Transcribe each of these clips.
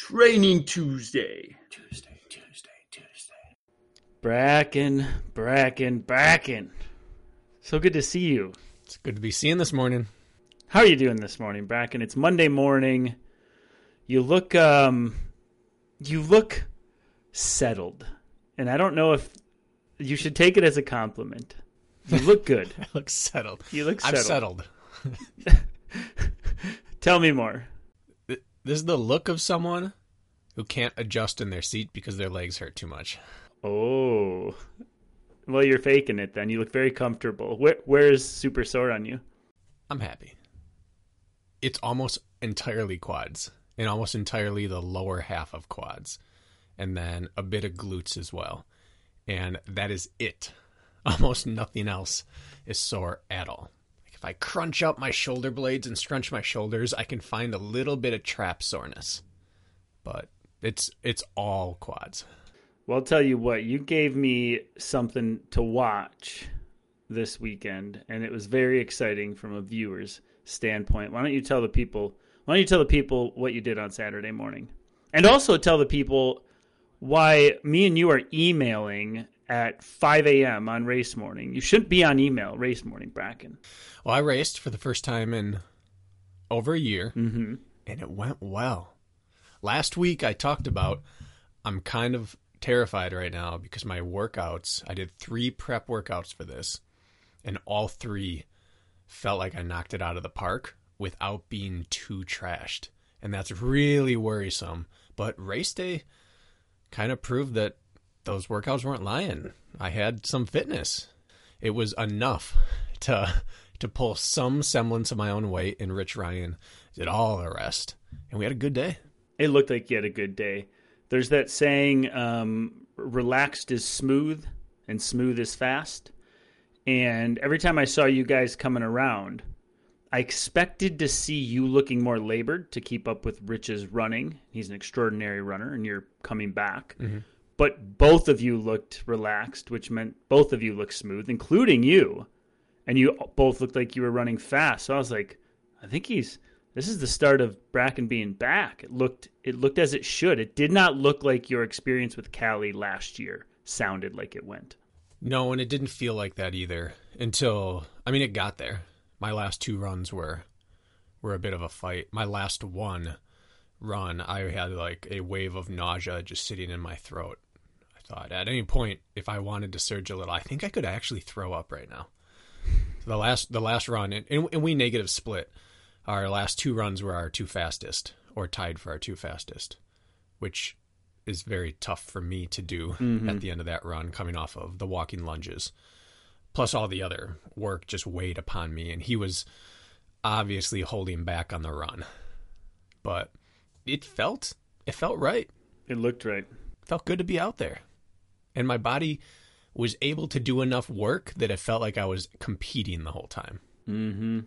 Training Tuesday. Tuesday, Tuesday, Tuesday. Brakken, Brakken, Brakken. So good to see you. It's good to be seeing this morning. How are you doing this morning, Brakken? It's Monday morning. You look um you look settled. And I don't know if you should take it as a compliment. You look good. I look settled. You look I'm settled. settled. Tell me more. This is the look of someone who can't adjust in their seat because their legs hurt too much. Oh. Well, you're faking it then. You look very comfortable. Where where is super sore on you? I'm happy. It's almost entirely quads and almost entirely the lower half of quads and then a bit of glutes as well. And that is it. Almost nothing else is sore at all. If I crunch up my shoulder blades and scrunch my shoulders, I can find a little bit of trap soreness. But it's it's all quads. Well, I'll tell you what, you gave me something to watch this weekend, and it was very exciting from a viewer's standpoint. Why don't you tell the people? Why don't you tell the people what you did on Saturday morning, and also tell the people why me and you are emailing at 5 a.m. on race morning. You shouldn't be on email race morning, Brakken. Well, I raced for the first time in over a year, Mm-hmm. and it went well. Last week, I talked about I'm kind of terrified right now because my workouts, I did three prep workouts for this, and all three felt like I knocked it out of the park without being too trashed. And that's really worrisome. But race day kind of proved that those workouts weren't lying. I had some fitness. It was enough to to pull some semblance of my own weight, and Rich Ryan did all the rest. And we had a good day. It looked like you had a good day. There's that saying, um, relaxed is smooth and smooth is fast. And every time I saw you guys coming around, I expected to see you looking more labored to keep up with Rich's running. He's an extraordinary runner, and you're coming back. But both of you looked relaxed, which meant both of you looked smooth, including you. And you both looked like you were running fast. So I was like, I think he's this is the start of Brakken being back. It looked it looked as it should. It did not look like your experience with Cali last year sounded like it went. No, and it didn't feel like that either until I mean it got there. My last two runs were were a bit of a fight. My last one run, I had like a wave of nausea just sitting in my throat. Thought at any point if I wanted to surge a little, I think I could actually throw up right now. So the last the last run and, and we negative split. Our last two runs were our two fastest or tied for our two fastest, which is very tough for me to do at mm-hmm. the end of that run coming off of the walking lunges plus all the other work just weighed upon me and he was obviously holding back on the run but it felt it felt right It looked right. it felt good to be out there and my body was able to do enough work that it felt like i was competing the whole time Mm-hmm.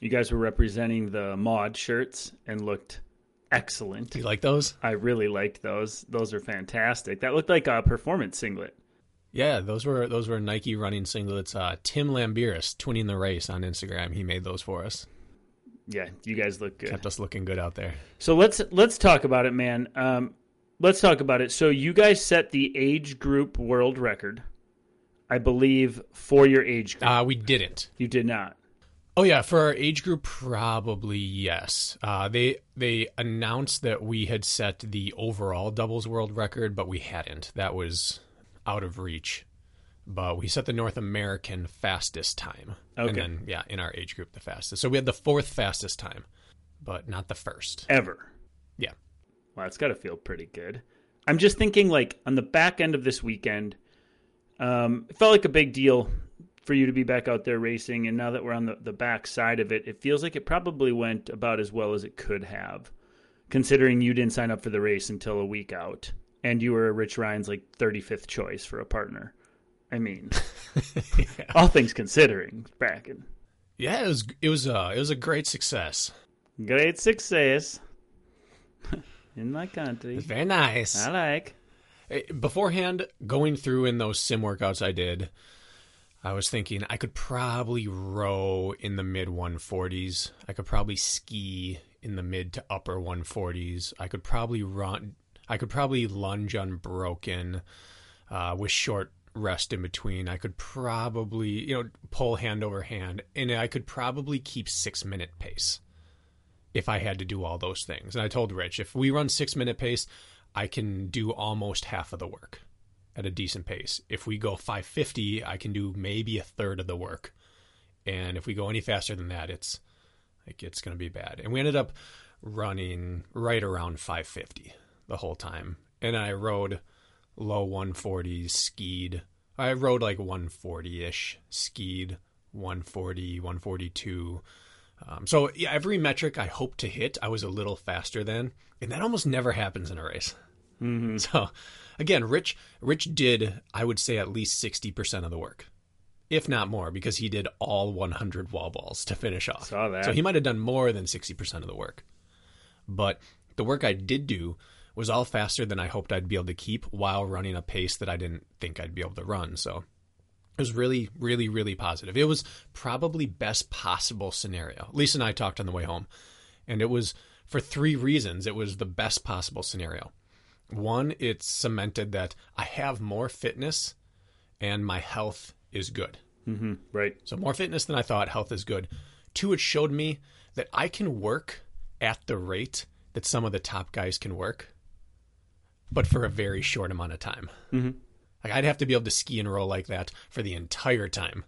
You guys were representing the mod shirts and looked excellent. do you like those I really liked those. Those are fantastic. That looked like a performance singlet. yeah those were those were nike running singlets uh, tim lambiris twinning the race on instagram he made those for us Yeah, you guys look good. kept us looking good out there So let's let's talk about it, man. Um, let's talk about it. So you guys set the age group world record, I believe, for your age group. uh, we didn't you did not. Oh yeah, for our age group, probably yes. Uh, they they announced that we had set the overall doubles world record, but we hadn't. That was out of reach. But we set the North American fastest time, Okay. and then yeah, in our age group, the fastest. So we had the fourth fastest time, but not the first. Ever. Yeah, Wow, it's got to feel pretty good. I'm just thinking, like, on the back end of this weekend, um, it felt like a big deal for you to be back out there racing. And now that we're on the, the back side of it, it feels like it probably went about as well as it could have. considering you didn't sign up for the race until a week out and you were Rich Ryan's like 35th choice for a partner. I mean, yeah. all things considering, Brakken. Yeah, it was it was uh it was a great success. Great success in my country. It's Very nice. I like. Beforehand, going through in those sim workouts I did, I was thinking I could probably row in the mid 140s. I could probably ski in the mid to upper 140s. I could probably run. I could probably lunge unbroken uh, with short rest in between. I could probably, you know, pull hand over hand, and I could probably keep six minute pace if I had to do all those things. And I told Rich, if we run six minute pace, I can do almost half of the work at a decent pace. If we go 550, I can do maybe a third of the work. And if we go any faster than that, it's like it's going to be bad. And we ended up running right around 550 the whole time. And I rowed low 140s, skied. I rowed like 140 ish, skied 140, 142. Um, so yeah, every metric I hoped to hit, I was a little faster than, and that almost never happens in a race. Mm-hmm. So again, Rich, Rich did, I would say, at least sixty percent of the work, if not more, because he did all 100 wall balls to finish off. Saw that. So he might have done more than sixty percent of the work. But the work I did do was all faster than I hoped I'd be able to keep while running a pace that I didn't think I'd be able to run. So it was really, really, really positive. It was probably best possible scenario. Lisa and I talked on the way home, and it was for three reasons. It was the best possible scenario. One, it cemented that I have more fitness and my health is good. Mm-hmm. Right. So more fitness than I thought, health is good. Two, it showed me that I can work at the rate that some of the top guys can work but for a very short amount of time. Mm-hmm. Like I'd have to be able to ski and roll like that for the entire time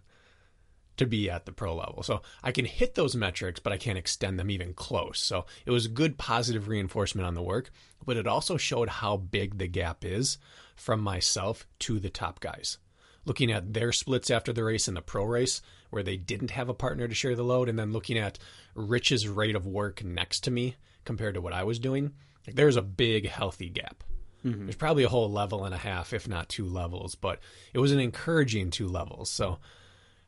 to be at the pro level. So I can hit those metrics, but I can't extend them even close. So it was good positive reinforcement on the work, but it also showed how big the gap is from myself to the top guys. Looking at their splits after the race and the pro race, where they didn't have a partner to share the load, and then looking at Rich's rate of work next to me compared to what I was doing, like there's a big healthy gap. Mm-hmm. There's probably a whole level and a half, if not two levels, but it was an encouraging two levels. So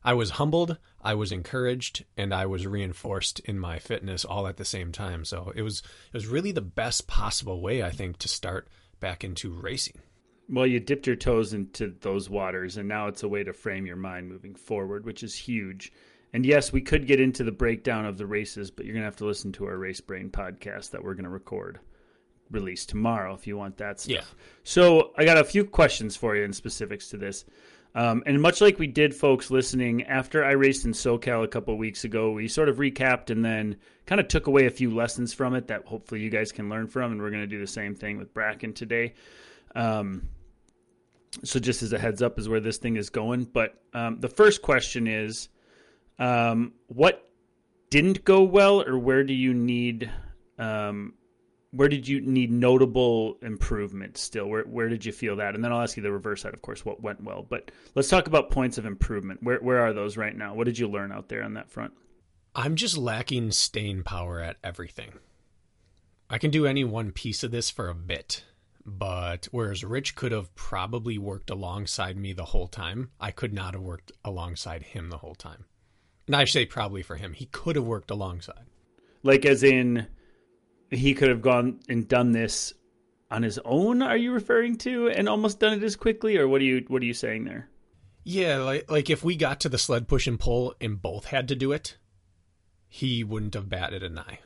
I was humbled, I was encouraged, and I was reinforced in my fitness all at the same time. So it was it was really the best possible way, I think, to start back into racing. Well, you dipped your toes into those waters, and now it's a way to frame your mind moving forward, which is huge. And yes, we could get into the breakdown of the races, but you're going to have to listen to our Race Brain podcast that we're going to record release tomorrow if you want that stuff. Yeah. So I got a few questions for you in specifics to this. Um, and much like we did, folks listening, after I raced in SoCal a couple weeks ago, we sort of recapped and then kind of took away a few lessons from it that hopefully you guys can learn from. And we're going to do the same thing with Brakken today. Um, so just as a heads up, is where this thing is going. But um, the first question is, um, what didn't go well, or where do you need um, where did you need notable improvement still? Where where did you feel that? And then I'll ask you the reverse side, of course, what went well. But let's talk about points of improvement. Where where are those right now? What did you learn out there on that front? I'm just lacking staying power at everything. I can do any one piece of this for a bit, but whereas Rich could have probably worked alongside me the whole time, I could not have worked alongside him the whole time. And I say probably for him, he could have worked alongside. Like as in he could have gone and done this on his own are you referring to and almost done it as quickly or what are you what are you saying there? Yeah like like if we got to the sled push and pull and both had to do it he wouldn't have batted an eye.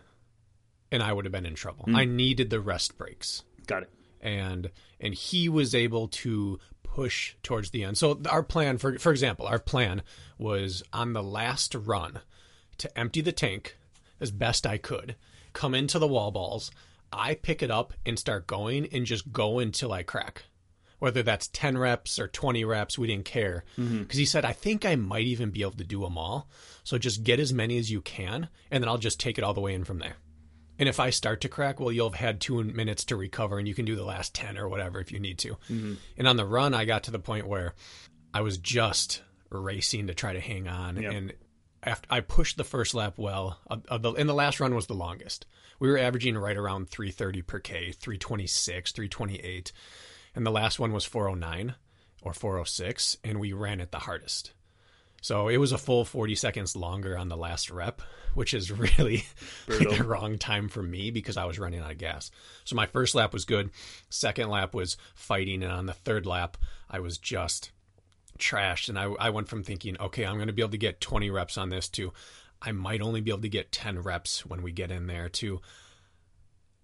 And i would have been in trouble. Mm. i needed the rest breaks. Got it. And and he was able to push towards the end. So our plan for for example our plan was on the last run to empty the tank as best i could come into the wall balls. I pick it up and start going and just go until I crack. Whether that's 10 reps or 20 reps, we didn't care. Because mm-hmm. he said, I think I might even be able to do them all. So just get as many as you can, and then I'll just take it all the way in from there. And if I start to crack, well, you'll have had two minutes to recover, and you can do the last 10 or whatever if you need to. Mm-hmm. And on the run, I got to the point where I was just racing to try to hang on. Yep. And after I pushed the first lap well, uh, uh, the, and the last run was the longest. We were averaging right around 330 per K, 326, 328. And the last one was 409 or 406, and we ran it the hardest. So it was a full 40 seconds longer on the last rep, which is really like the wrong time for me because I was running out of gas. So my first lap was good. Second lap was fighting. And on the third lap, I was just trashed. And I, I went from thinking, okay, I'm going to be able to get 20 reps on this to I might only be able to get 10 reps when we get in there to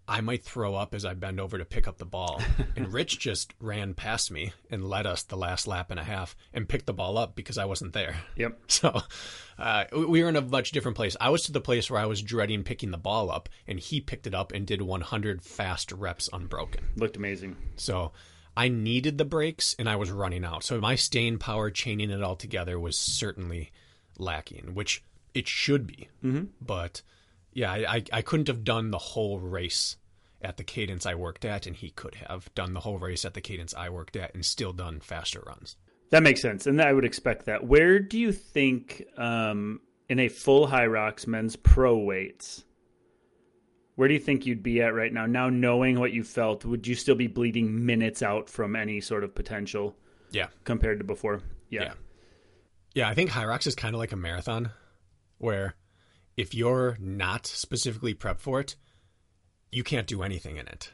I might throw up as I bend over to pick up the ball. and Rich just ran past me and led us the last lap and a half and picked the ball up because I wasn't there. Yep. So uh, we were in a much different place. I was to the place where I was dreading picking the ball up, and he picked it up and did 100 fast reps unbroken. Looked amazing. So I needed the breaks and I was running out. So my staying power, chaining it all together, was certainly lacking, which it should be. Mm-hmm. But yeah, I, I, I couldn't have done the whole race at the cadence I worked at, and he could have done the whole race at the cadence I worked at and still done faster runs. That makes sense, and I would expect that. Where do you think, um, in a full Hyrox men's pro weights, where do you think you'd be at right now? Now knowing what you felt, would you still be bleeding minutes out from any sort of potential? Yeah, compared to before. Yeah, yeah. yeah I think Hyrox is kind of like a marathon, where if you're not specifically prepped for it, you can't do anything in it.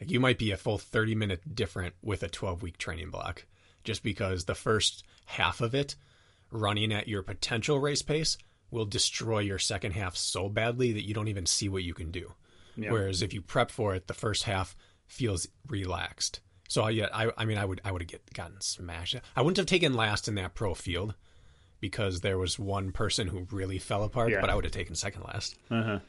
Like you might be a full 30 minute different with a 12 week training block just because the first half of it running at your potential race pace will destroy your second half so badly that you don't even see what you can do. Yeah. Whereas if you prep for it, the first half feels relaxed. So yeah, I, I mean, I would I would have get, gotten smashed. I wouldn't have taken last in that pro field because there was one person who really fell apart, yeah. but I would have taken second last. Uh-huh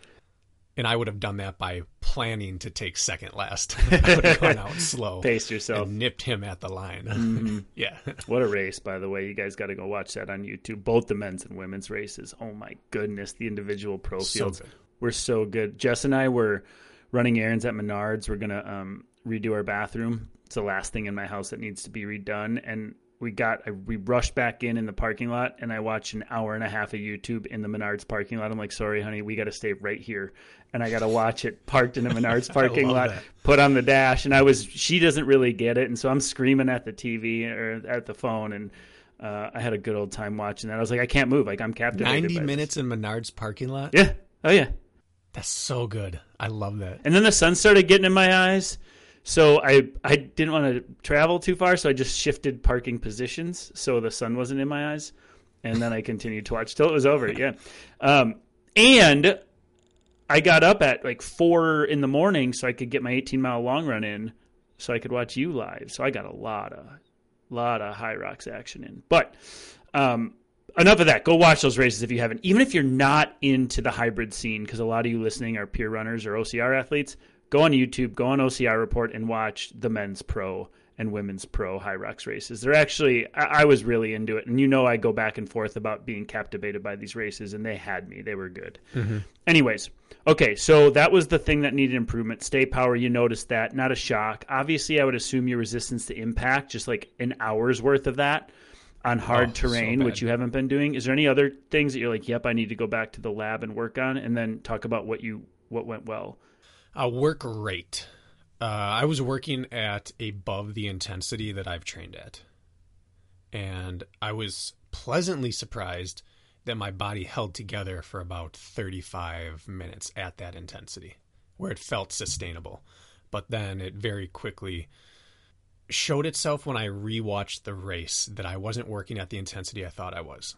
and I would have done that by planning to take second last. I would have gone out slow, paced yourself, nipped him at the line. Mm-hmm. yeah, what a race! By the way, you guys got to go watch that on YouTube. Both the men's and women's races. Oh my goodness, the individual pro fields so were so good. Jess and I were running errands at Menards. We're gonna um, redo our bathroom. It's the last thing in my house that needs to be redone, and we got I, we rushed back in in the parking lot and I watched an hour and a half of YouTube in the Menards parking lot. I'm like, sorry, honey, we got to stay right here, and I got to watch it parked in the Menards parking lot, that. put on the dash, and I was she doesn't really get it, and so I'm screaming at the TV or at the phone, and uh, I had a good old time watching that. I was like, I can't move, like I'm captivated. Ninety minutes this. in Menards parking lot. Yeah. Oh yeah. That's so good. I love that. And then the sun started getting in my eyes so I I didn't want to travel too far, so I just shifted parking positions so the sun wasn't in my eyes, and then I continued to watch till it was over. Yeah, um, and I got up at like four in the morning so I could get my 18 mile long run in, so I could watch you live. So I got a lot of lot of Hyrox action in. But um, enough of that. Go watch those races if you haven't. Even if you're not into the hybrid scene, because a lot of you listening are peer runners or OCR athletes go on YouTube, go on OCR Report, and watch the men's pro and women's pro Hyrox races. They're actually, I, I, was really into it. And you know, I go back and forth about being captivated by these races, and they had me. They were good. Mm-hmm. Anyways, okay, so that was the thing that needed improvement. Stay power, you noticed that. Not a shock. Obviously, I would assume your resistance to impact, just like an hour's worth of that on hard oh, terrain, so which you haven't been doing. Is there any other things that you're like, yep, I need to go back to the lab and work on, and then talk about what you what went well? A work rate. Uh, I was working at above the intensity that I've trained at. And I was pleasantly surprised that my body held together for about 35 minutes at that intensity, where it felt sustainable. But then it very quickly showed itself when I rewatched the race that I wasn't working at the intensity I thought I was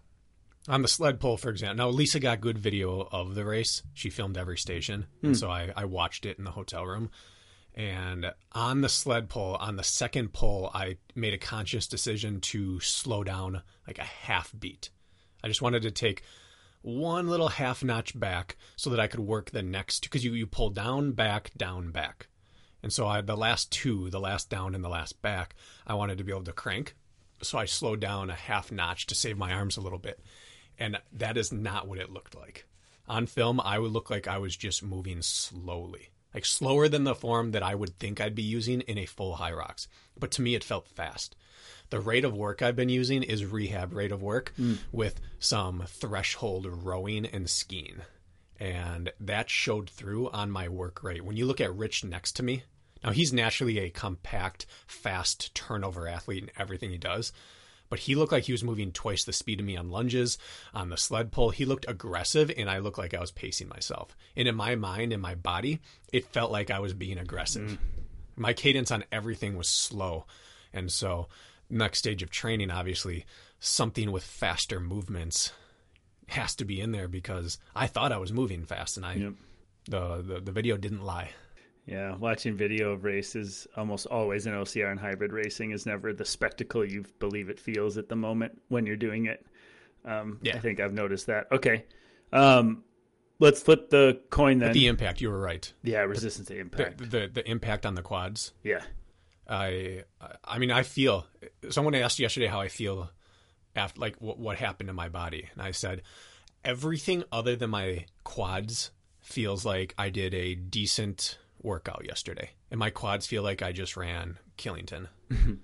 on the sled pull, for example. Now, Lisa got good video of the race. She filmed every station, and hmm. so I, I watched it in the hotel room. And on the sled pull, on the second pull, I made a conscious decision to slow down like a half beat. I just wanted to take one little half notch back so that I could work the next because you, you pull down, back, down, back. And so I, the last two, the last down and the last back, I wanted to be able to crank. So I slowed down a half notch to save my arms a little bit and that is not what it looked like. On film, I would look like I was just moving slowly, like slower than the form that I would think I'd be using in a full Hyrox. But to me, it felt fast. The rate of work I've been using is rehab rate of work Mm. with some threshold rowing and skiing. And that showed through on my work rate. When you look at Rich next to me, now he's naturally a compact, fast turnover athlete in everything he does. But he looked like he was moving twice the speed of me on lunges, on the sled pull. He looked aggressive, and I looked like I was pacing myself. And in my mind, in my body, it felt like I was being aggressive. Mm. My cadence on everything was slow. And so, next stage of training, obviously, something with faster movements has to be in there because I thought I was moving fast, and I Yep. the, the the video didn't lie. Yeah, watching video of races almost always in OCR and hybrid racing is never the spectacle you believe it feels at the moment when you're doing it. Um, Yeah. I think I've noticed that. Okay, um, let's flip the coin then. The impact, you were right. yeah, resistance to The, impact. the the impact on the quads. yeah, I I mean I feel someone asked yesterday how I feel after like what what happened to my body and I said everything other than my quads feels like I did a decent workout yesterday and my quads feel like I just ran Killington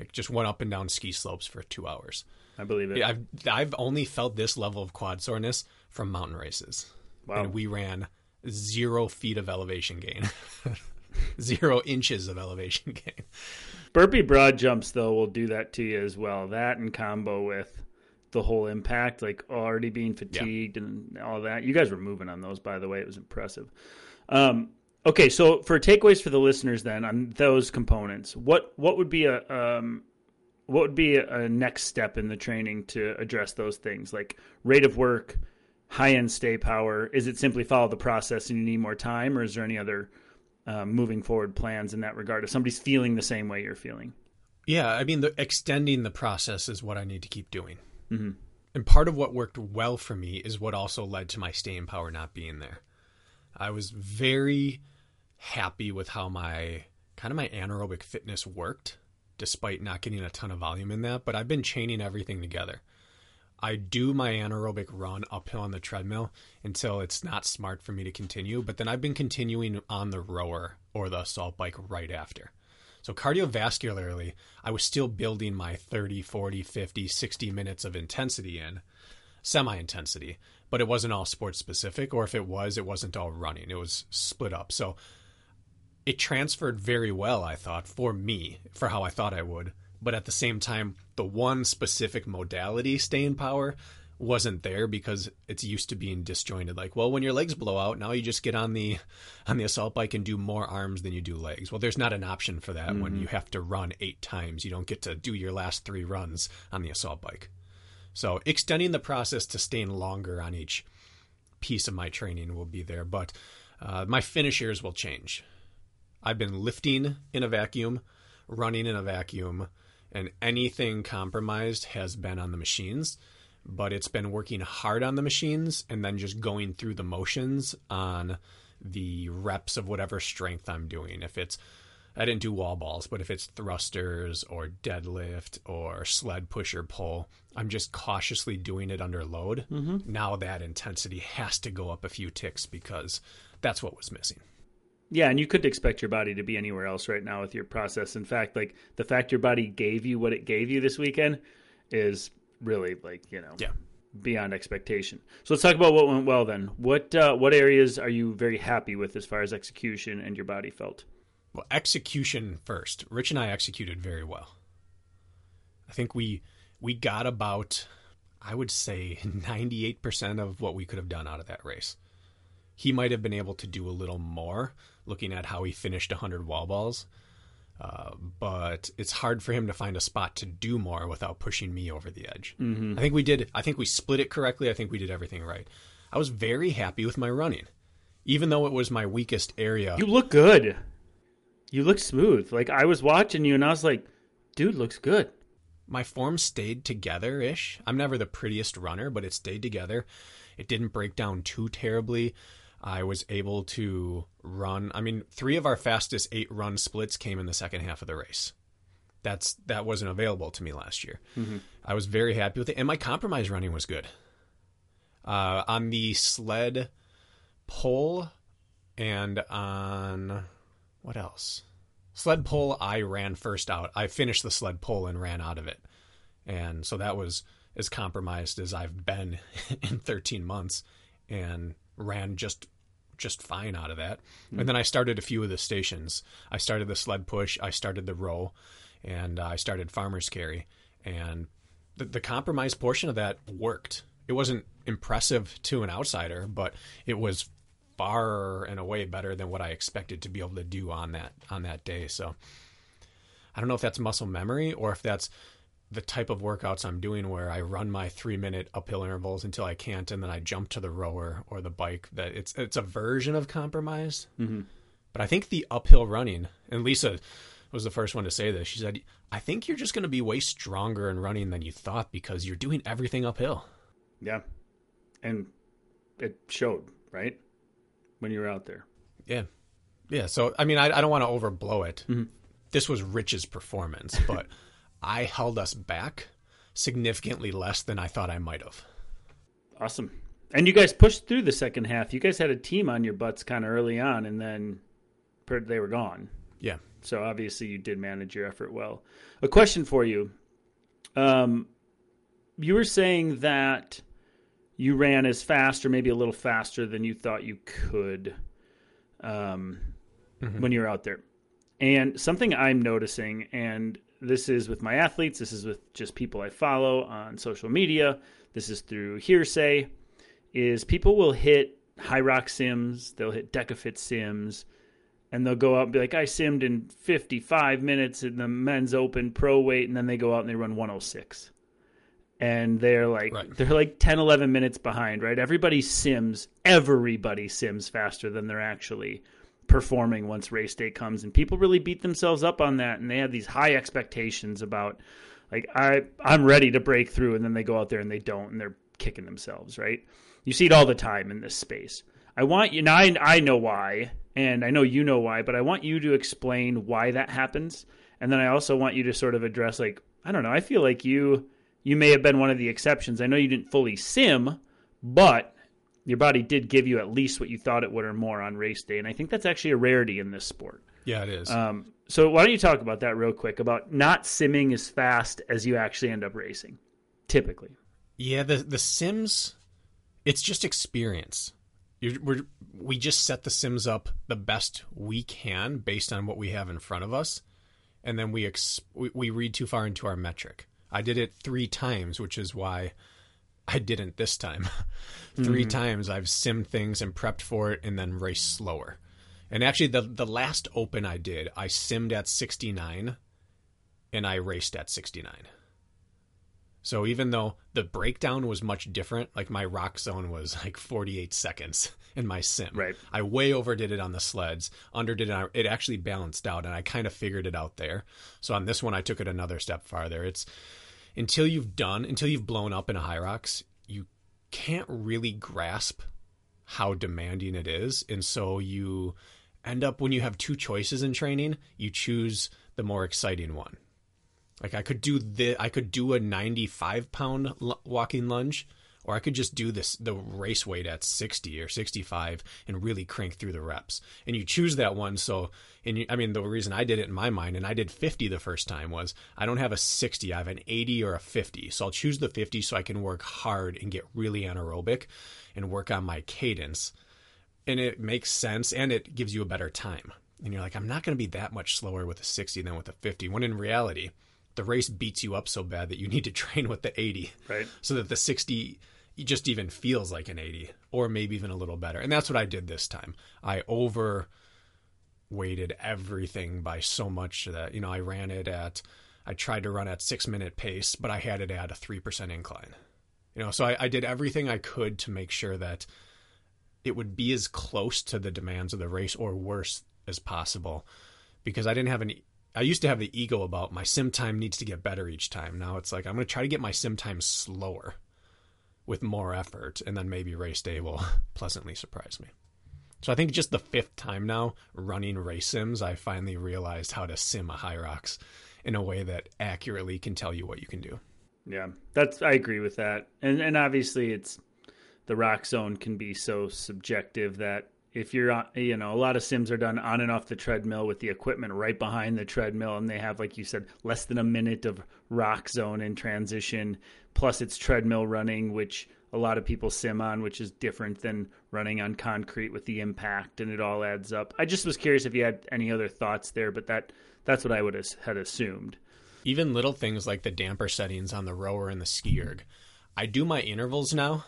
like just went up and down ski slopes for 2 hours. I believe it. Yeah, I've I've only felt this level of quad soreness from mountain races. Wow. And we ran 0 feet of elevation gain. 0 inches of elevation gain. Burpee broad jumps though will do that to you as well. That in combo with the whole impact, like already being fatigued and all that. You guys were moving on those, by the way. It was impressive. Um, okay, so for takeaways for the listeners, then on those components, what what would be a um, what would be a, a next step in the training to address those things, like rate of work, high end stay power? Is it simply follow the process and you need more time, or is there any other um, moving forward plans in that regard? If somebody's feeling the same way you're feeling. Yeah, I mean, the, extending the process is what I need to keep doing. Mhm. And part of what worked well for me is what also led to my staying power not being there. I was very happy with how my kind of my anaerobic fitness worked, despite not getting a ton of volume in that. But I've been chaining everything together. I do my anaerobic run uphill on the treadmill until it's not smart for me to continue, but then I've been continuing on the rower or the assault bike right after. So cardiovascularly, I was still building my 30, 40, 50, 60 minutes of intensity in, semi intensity, but it wasn't all sports specific, or if it was, it wasn't all running. It was split up. So it transferred very well, I thought, for me, for how I thought I would. But at the same time, the one specific modality, staying power, wasn't there because it's used to being disjointed. Like, well, when your legs blow out, now you just get on the on the assault bike and do more arms than you do legs. Well, there's not an option for that when you have to run eight times. You don't get to do your last three runs on the assault bike. So extending the process to staying longer on each piece of my training will be there, but uh, my finishers will change. I've been lifting in a vacuum, running in a vacuum, and anything compromised has been on the machines. But it's been working hard on the machines and then just going through the motions on the reps of whatever strength I'm doing. If it's, I didn't do wall balls, but if it's thrusters or deadlift or sled pusher pull, I'm just cautiously doing it under load. Mm-hmm. Now that intensity has to go up a few ticks because that's what was missing. Yeah, and you couldn't expect your body to be anywhere else right now with your process. In fact, like the fact your body gave you what it gave you this weekend is really like you know Yeah. beyond expectation. So let's talk about what went well then. What uh, what areas are you very happy with as far as execution and your body felt? Well, execution first. Rich and I executed very well. I think we we got about I would say 98% of what we could have done out of that race. He might have been able to do a little more looking at how he finished 100 wall balls. Uh, but it's hard for him to find a spot to do more without pushing me over the edge. Mm-hmm. I think we did. I think we split it correctly. I think we did everything right. I was very happy with my running, even though it was my weakest area. You look good. You look smooth. Like I was watching you and I was like, dude looks good. my form stayed together ish. I'm never the prettiest runner, but it stayed together. It didn't break down too terribly. I was able to run. I mean, three of our fastest eight run splits came in the second half of the race. That's that wasn't available to me last year. I was very happy with it, and my compromise running was good. Uh, on the sled pull and on what else? sled pull, I ran first out. I finished the sled pull and ran out of it, and so that was as compromised as I've been in 13 months, and ran just just fine out of that. Mm-hmm. And then I started a few of the stations. I started the sled push. I started the row, and I started farmers carry, and the, the compromise portion of that worked. It wasn't impressive to an outsider, but it was far and away better than what I expected to be able to do on that on that day. So I don't know if that's muscle memory or if that's the type of workouts I'm doing where I run my three minute uphill intervals until I can't, and then I jump to the rower or the bike. That it's it's a version of compromise. Mm-hmm. But I think the uphill running, and Lisa was the first one to say this. She said, "I think you're just going to be way stronger in running than you thought because you're doing everything uphill." Yeah, and it showed right when you were out there. Yeah, yeah. So I mean, I, I don't want to overblow it. Mm-hmm. This was Rich's performance, but I held us back significantly less than I thought I might have. Awesome. And you guys pushed through the second half. You guys had a team on your butts kind of early on, and then they were gone. Yeah. So obviously you did manage your effort well. A question for you. Um, you were saying that you ran as fast or maybe a little faster than you thought you could um, mm-hmm. when you were out there. And something I'm noticing, and this is with my athletes, this is with just people I follow on social media, this is through hearsay, is people will hit Hyrox sims, they'll hit DEKA FIT sims, and they'll go out and be like, I simmed in 55 minutes in the men's open pro weight, and then they go out and they run 106. And they're like, right. they're like 10, 11 minutes behind, right? Everybody sims, everybody sims faster than they're actually performing once race day comes. And people really beat themselves up on that. And they have these high expectations about, like, I, I'm ready to break through. And then they go out there and they don't, and they're kicking themselves, right? You see it all the time in this space. I want you now. I, I know why, and I know you know why, but I want you to explain why that happens, and then I also want you to sort of address like I don't know. I feel like you you may have been one of the exceptions. I know you didn't fully sim, but your body did give you at least what you thought it would or more on race day, and I think that's actually a rarity in this sport. Yeah, it is. Um, so why don't you talk about that real quick about not simming as fast as you actually end up racing, typically? Yeah, the the sims, it's just experience. You're, we just set the sims up the best we can based on what we have in front of us, and then we, ex- we, we read too far into our metric. I did it three times, which is why I didn't this time. 3 mm-hmm. times I've simmed things and prepped for it, and then raced slower. And actually, the the last open I did, I simmed at 69, and I raced at 69. So even though the breakdown was much different, like my Roxzone was like 48 seconds in my sim. Right. I way overdid it on the sleds, underdid it. It actually balanced out, and I kind of figured it out there. So on this one, I took it another step farther. It's until you've done, until you've blown up in a Hyrox, you can't really grasp how demanding it is, and so you end up when you have two choices in training, you choose the more exciting one. Like I could do the I could do a 95 pound walking lunge, or I could just do this the race weight at 60 or 65 and really crank through the reps. And you choose that one. So, and you, I mean, the reason I did it in my mind, and I did 50 the first time was I don't have a 60, I have an 80 or a 50. So I'll choose the 50 so I can work hard and get really anaerobic and work on my cadence. And it makes sense and it gives you a better time. And you're like, I'm not going to be that much slower with a 60 than with a 50. When in reality, the race beats you up so bad that you need to train with the 80 right so that the 60 just even feels like an 80 or maybe even a little better. And that's what i did this time. I over weighted everything by so much that you know i ran it at i tried to run at six minute pace but i had it at a 3% incline. You know so I, I did everything i could to make sure that it would be as close to the demands of the race or worse as possible because i didn't have any I used to have the ego about my sim time needs to get better each time. Now it's like I'm going to try to get my sim time slower with more effort, and then maybe race day will pleasantly surprise me. So I think just the fifth time now running race sims, I finally realized how to sim a Hyrox in a way that accurately can tell you what you can do. Yeah, that's I agree with that, and and obviously it's the Roxzone can be so subjective that if you're on, you know, a lot of sims are done on and off the treadmill with the equipment right behind the treadmill, and they have, like you said, less than a minute of Roxzone in transition. Plus, it's treadmill running, which a lot of people sim on, which is different than running on concrete with the impact, and it all adds up. I just was curious if you had any other thoughts there, but that that's what I would have had assumed. Even little things like the damper settings on the rower and the ski erg. I do my intervals now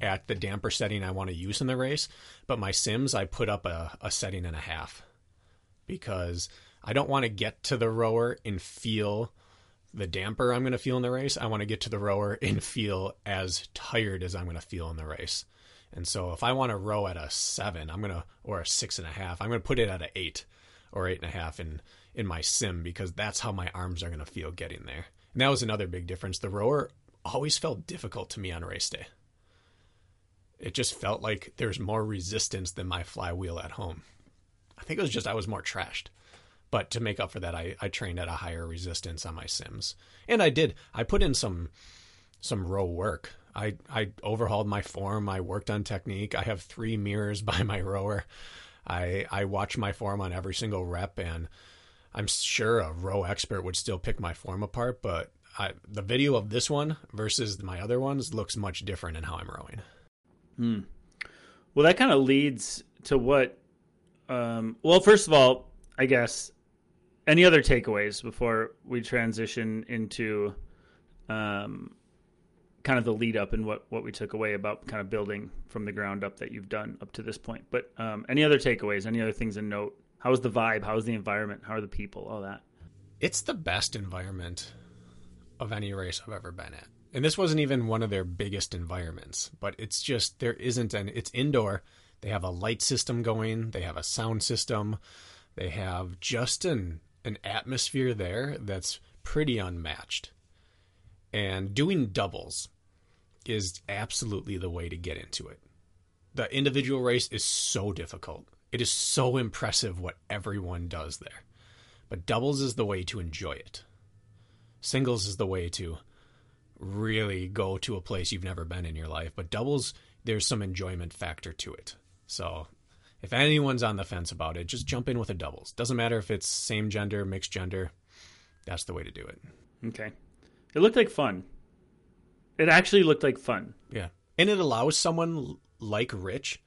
at the damper setting I want to use in the race, but my sims I put up a, a setting and a half because I don't want to get to the rower and feel the damper I'm going to feel in the race. I want to get to the rower and feel as tired as I'm going to feel in the race. And so if I want to row at a seven, I'm going to, or a six and a half, I'm going to put it at an eight or eight and a half in, in my sim because that's how my arms are going to feel getting there. And that was another big difference. The rower always felt difficult to me on race day. It just felt like there's more resistance than my flywheel at home. I think it was just I was more trashed. But to make up for that, I, I trained at a higher resistance on my sims. And I did. I put in some some row work. I, I overhauled my form. I worked on technique. I have three mirrors by my rower. I I watch my form on every single rep, and I'm sure a row expert would still pick my form apart. But I, the video of this one versus my other ones looks much different in how I'm rowing. Hmm. Well, that kind of leads to what. Um, well, first of all, I guess any other takeaways before we transition into um, kind of the lead up and what, what we took away about kind of building from the ground up that you've done up to this point. But um, any other takeaways, any other things in note? How's the vibe? How's the environment? How are the people? All that. It's the best environment of any race I've ever been at. And this wasn't even one of their biggest environments, but it's just there isn't an it's indoor. They have a light system going, they have a sound system, they have just an an atmosphere there that's pretty unmatched. And doing doubles is absolutely the way to get into it. The individual race is so difficult. It is so impressive what everyone does there. But doubles is the way to enjoy it. Singles is the way to really go to a place you've never been in your life. But doubles, there's some enjoyment factor to it. So if anyone's on the fence about it, just jump in with a doubles. Doesn't matter if it's same gender, mixed gender. That's the way to do it. Okay. It looked like fun. It actually looked like fun. Yeah. And it allows someone like Rich,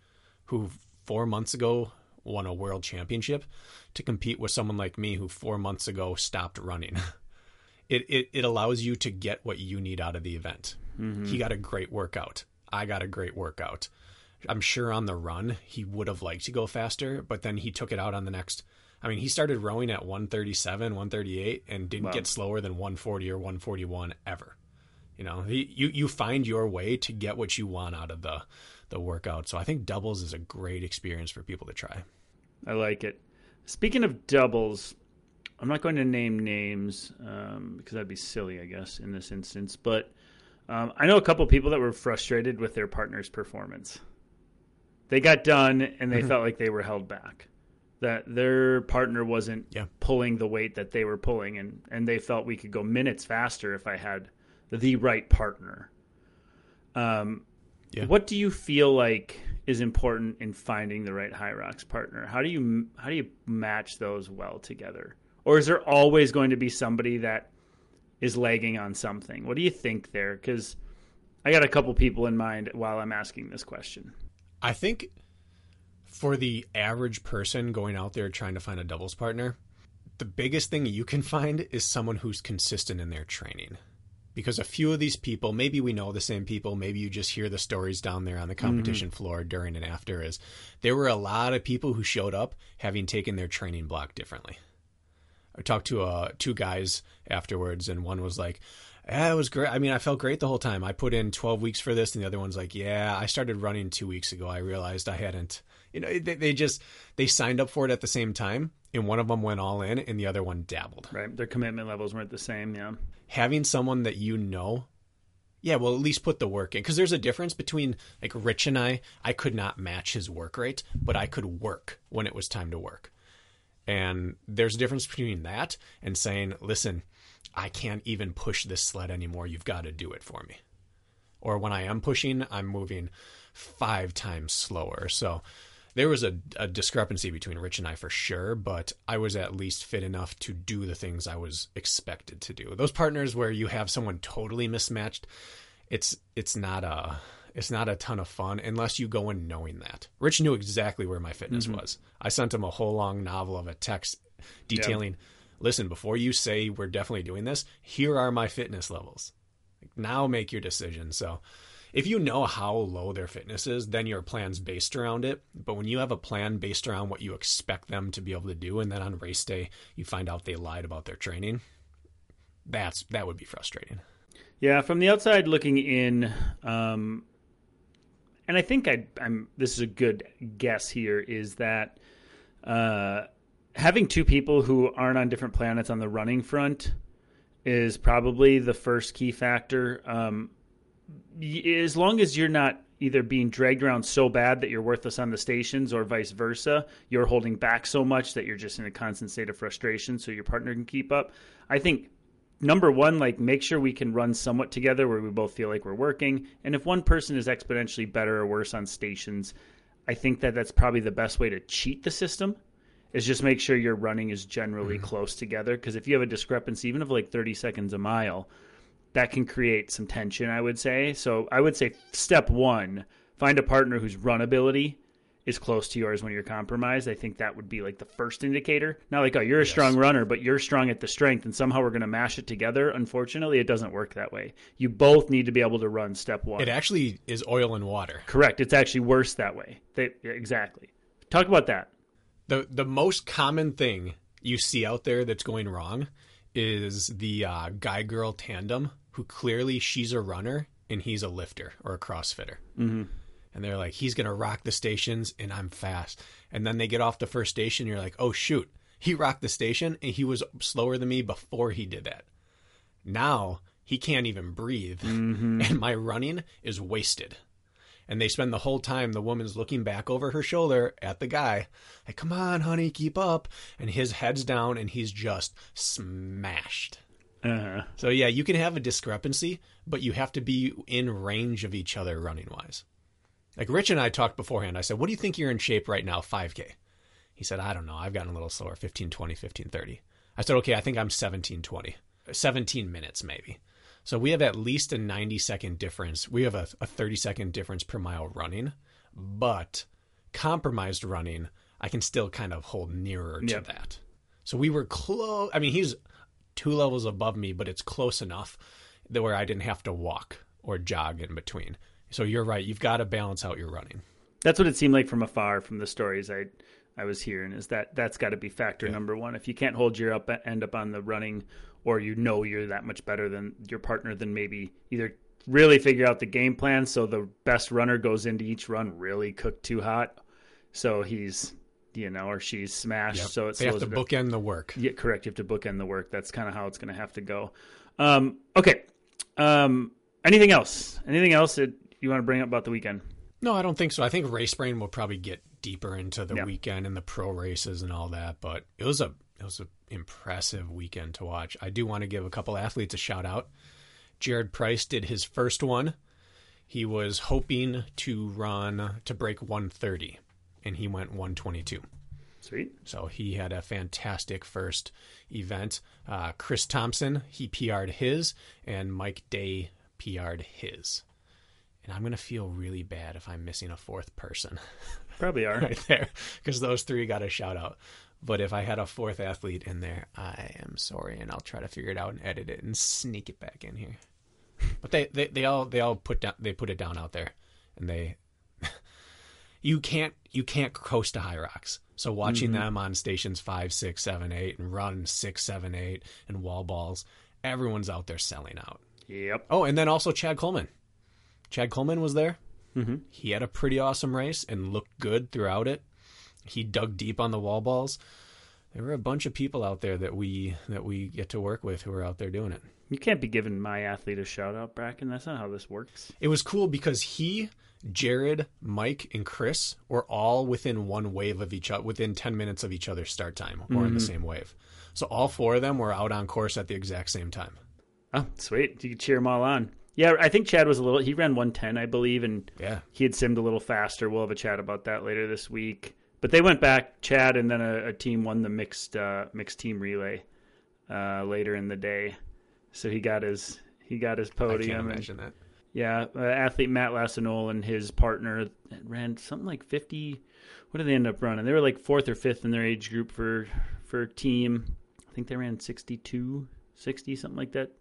who four months ago won a world championship, to compete with someone like me who four months ago stopped running. it, it, it allows you to get what you need out of the event. Mm-hmm. He got a great workout. I got a great workout. I'm sure on the run he would have liked to go faster, but then he took it out on the next. I mean, he started rowing at 137, 138, and didn't wow. get slower than 140 or 141 ever. You know, he, you you find your way to get what you want out of the the workout. So I think doubles is a great experience for people to try. I like it. Speaking of doubles, I'm not going to name names um, because that'd be silly, I guess, in this instance. But um, I know a couple people that were frustrated with their partner's performance. They got done and they mm-hmm. felt like they were held back. That their partner wasn't yeah. pulling the weight that they were pulling, and, and they felt we could go minutes faster if I had the right partner. Um, yeah. What do you feel like is important in finding the right Hyrox partner? How do you how do you match those well together? Or is there always going to be somebody that is lagging on something? What do you think there? Because I got a couple people in mind while I'm asking this question. I think for the average person going out there trying to find a doubles partner, the biggest thing you can find is someone who's consistent in their training. Because a few of these people, maybe we know the same people, maybe you just hear the stories down there on the competition mm-hmm. floor during and after, is there were a lot of people who showed up having taken their training block differently. I talked to uh, two guys afterwards, and one was like, yeah, it was great. I mean, I felt great the whole time. I put in 12 weeks for this, and the other one's like, yeah, I started running two weeks ago. I realized I hadn't, you know, they, they just, they signed up for it at the same time, and one of them went all in, and the other one dabbled. Right. Their commitment levels weren't the same. Yeah. Having someone that you know, yeah, well, at least put the work in. Because there's a difference between, like, Rich and I, I could not match his work rate, but I could work when it was time to work. And there's a difference between that and saying, listen, I can't even push this sled anymore. You've got to do it for me. Or when I am pushing, I'm moving five times slower. So there was a, a discrepancy between Rich and I for sure, but I was at least fit enough to do the things I was expected to do. Those partners where you have someone totally mismatched, it's it's not a it's not a ton of fun unless you go in knowing that. Rich knew exactly where my fitness mm-hmm. was. I sent him a whole long novel of a text detailing, yeah. listen, before you say we're definitely doing this, here are my fitness levels. Now make your decision. So if you know how low their fitness is, then your plan's based around it. But when you have a plan based around what you expect them to be able to do, and then on race day you find out they lied about their training, that's that would be frustrating. Yeah, from the outside looking in, um, and I think I, am This is a good guess here. Is that uh, having two people who aren't on different planets on the running front is probably the first key factor. Um, as long as you're not either being dragged around so bad that you're worthless on the stations or vice versa, you're holding back so much that you're just in a constant state of frustration so your partner can keep up. I think number one, like make sure we can run somewhat together where we both feel like we're working. And if one person is exponentially better or worse on stations, I think that that's probably the best way to cheat the system is just make sure your running is generally mm-hmm. close together. Because if you have a discrepancy, even of like 30 seconds a mile, that can create some tension, I would say. So I would say step one, find a partner whose run ability is close to yours when you're compromised. I think that would be like the first indicator. Not like, oh, you're a yes. strong runner, but you're strong at the strength, and somehow we're going to mash it together. Unfortunately, it doesn't work that way. You both need to be able to run step one. It actually is oil and water. Correct. It's actually worse that way. They, exactly. Talk about that. The the most common thing you see out there that's going wrong is the uh, guy girl tandem who clearly she's a runner and he's a lifter or a CrossFitter. Mm-hmm. And they're like, he's going to rock the stations and I'm fast. And then they get off the first station. you're like, oh, shoot, he rocked the station and he was slower than me before he did that. Now he can't even breathe. Mm-hmm. And my running is wasted. And they spend the whole time, the woman's looking back over her shoulder at the guy, like, come on, honey, keep up. And his head's down and he's just smashed. Uh-huh. So yeah, you can have a discrepancy, but you have to be in range of each other running wise. Like Rich and I talked beforehand. I said, "What do you think you're in shape right now 5k?" He said, "I don't know. I've gotten a little slower, 1520, 1530." I said, "Okay, I think I'm 1720. 17 minutes maybe." So we have at least a 90 second difference. We have a, a 30 second difference per mile running, but compromised running, I can still kind of hold nearer to yep. that. So we were close. I mean, he's two levels above me, but it's close enough that where I didn't have to walk or jog in between. So you're right. You've got to balance out your running. That's what it seemed like from afar, from the stories I I was hearing. Is that that's got to be factor yeah. number one. If you can't hold your up end up on the running, or you know you're that much better than your partner, then maybe either really figure out the game plan so the best runner goes into each run really cooked too hot, so he's you know, or she's smashed. Yep. So it's they have to bookend the work. Yeah, correct. You have to bookend the work. That's kind of how it's going to have to go. Um, okay. Um, anything else? Anything else that you want to bring up about the weekend? No, I don't think so. I think race brain will probably get deeper into the weekend and the pro races and all that. But it was a it was an impressive weekend to watch. I do want to give a couple athletes a shout out. Jared Price did his first one. He was hoping to run to break 130 and he went 122. Sweet. So he had a fantastic first event. Uh, Chris Thompson, he PR'd his, and Mike Day PR'd his. And I'm going to feel really bad if I'm missing a fourth person. Probably are. right there. Because those three got a shout out. But if I had a fourth athlete in there, I am sorry, and I'll try to figure it out and edit it and sneak it back in here. But they, they, they all they all put down they put it down out there, and they you can't you can't coast to Hyrox. So watching mm-hmm. them on stations five, six, seven, eight, and run six, seven, eight, and wall balls, everyone's out there selling out. Yep. Oh, and then also Chad Coleman. Chad Coleman was there. Mm-hmm. He had a pretty awesome race and looked good throughout it. He dug deep on the wall balls. There were a bunch of people out there that we that we get to work with who are out there doing it. You can't be giving my athlete a shout out, Brakken. That's not how this works. It was cool because he Jared, Mike, and Chris were all within one wave of each other, within 10 minutes of each other's start time, or mm-hmm. in the mm-hmm. same wave. So all four of them were out on course at the exact same time. Oh, sweet. You could cheer them all on. Yeah, I think Chad was a little. He ran 110, I believe, and Yeah. he had simmed a little faster. We'll have a chat about that later this week. But they went back, Chad, and then a, a team won the mixed uh, mixed team relay uh, later in the day. So he got his he got his I podium. can't and- imagine that. yeah, uh, athlete Matt Lassanol and his partner ran something like 50. What did they end up running? They were like fourth or fifth in their age group for for team. I think they ran 62, 60, something like that.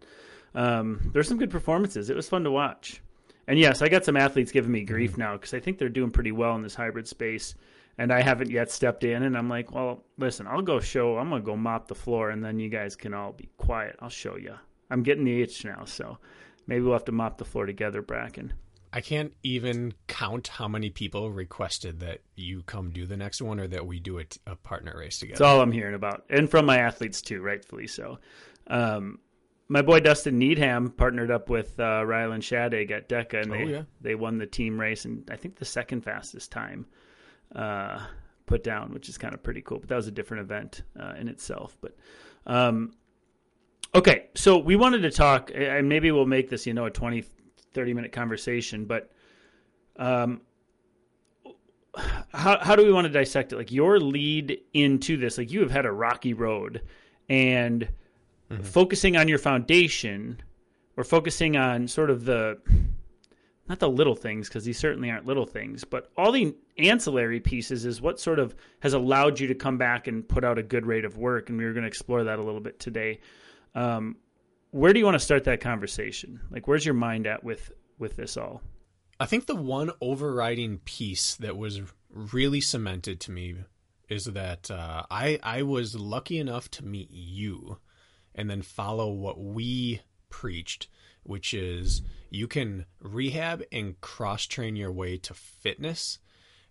Um, there's some good performances. It was fun to watch. And yes, I got some athletes giving me grief now because I think they're doing pretty well in this hybrid space. And I haven't yet stepped in, and I'm like, well, listen, I'll go show. I'm gonna go mop the floor, and then you guys can all be quiet. I'll show you. I'm getting the itch now, so maybe we'll have to mop the floor together, Brakken. I can't even count how many people requested that you come do the next one or that we do a partner race together. That's all I'm hearing about, and from my athletes too, rightfully so. Um, my boy Dustin Needham partnered up with uh, Rylan Shadig at DEKA, and Oh, they yeah. they won the team race, and I think the second fastest time uh, put down, which is kind of pretty cool. But that was a different event uh, in itself. But um, okay, so we wanted to talk, and maybe we'll make this, you know, a 20, 30 minute conversation, but. Um, how how do we want to dissect it? Like your lead into this, like you have had a rocky road, and focusing on your foundation, or focusing on sort of the not the little things because these certainly aren't little things, but all the ancillary pieces is what sort of has allowed you to come back and put out a good rate of work, and we were going to explore that a little bit today. Um, where do you want to start that conversation? Like, where's your mind at with with this all? I think the one overriding piece that was really cemented to me is that uh, I I was lucky enough to meet you, and then follow what we preached, which is you can rehab and cross train your way to fitness.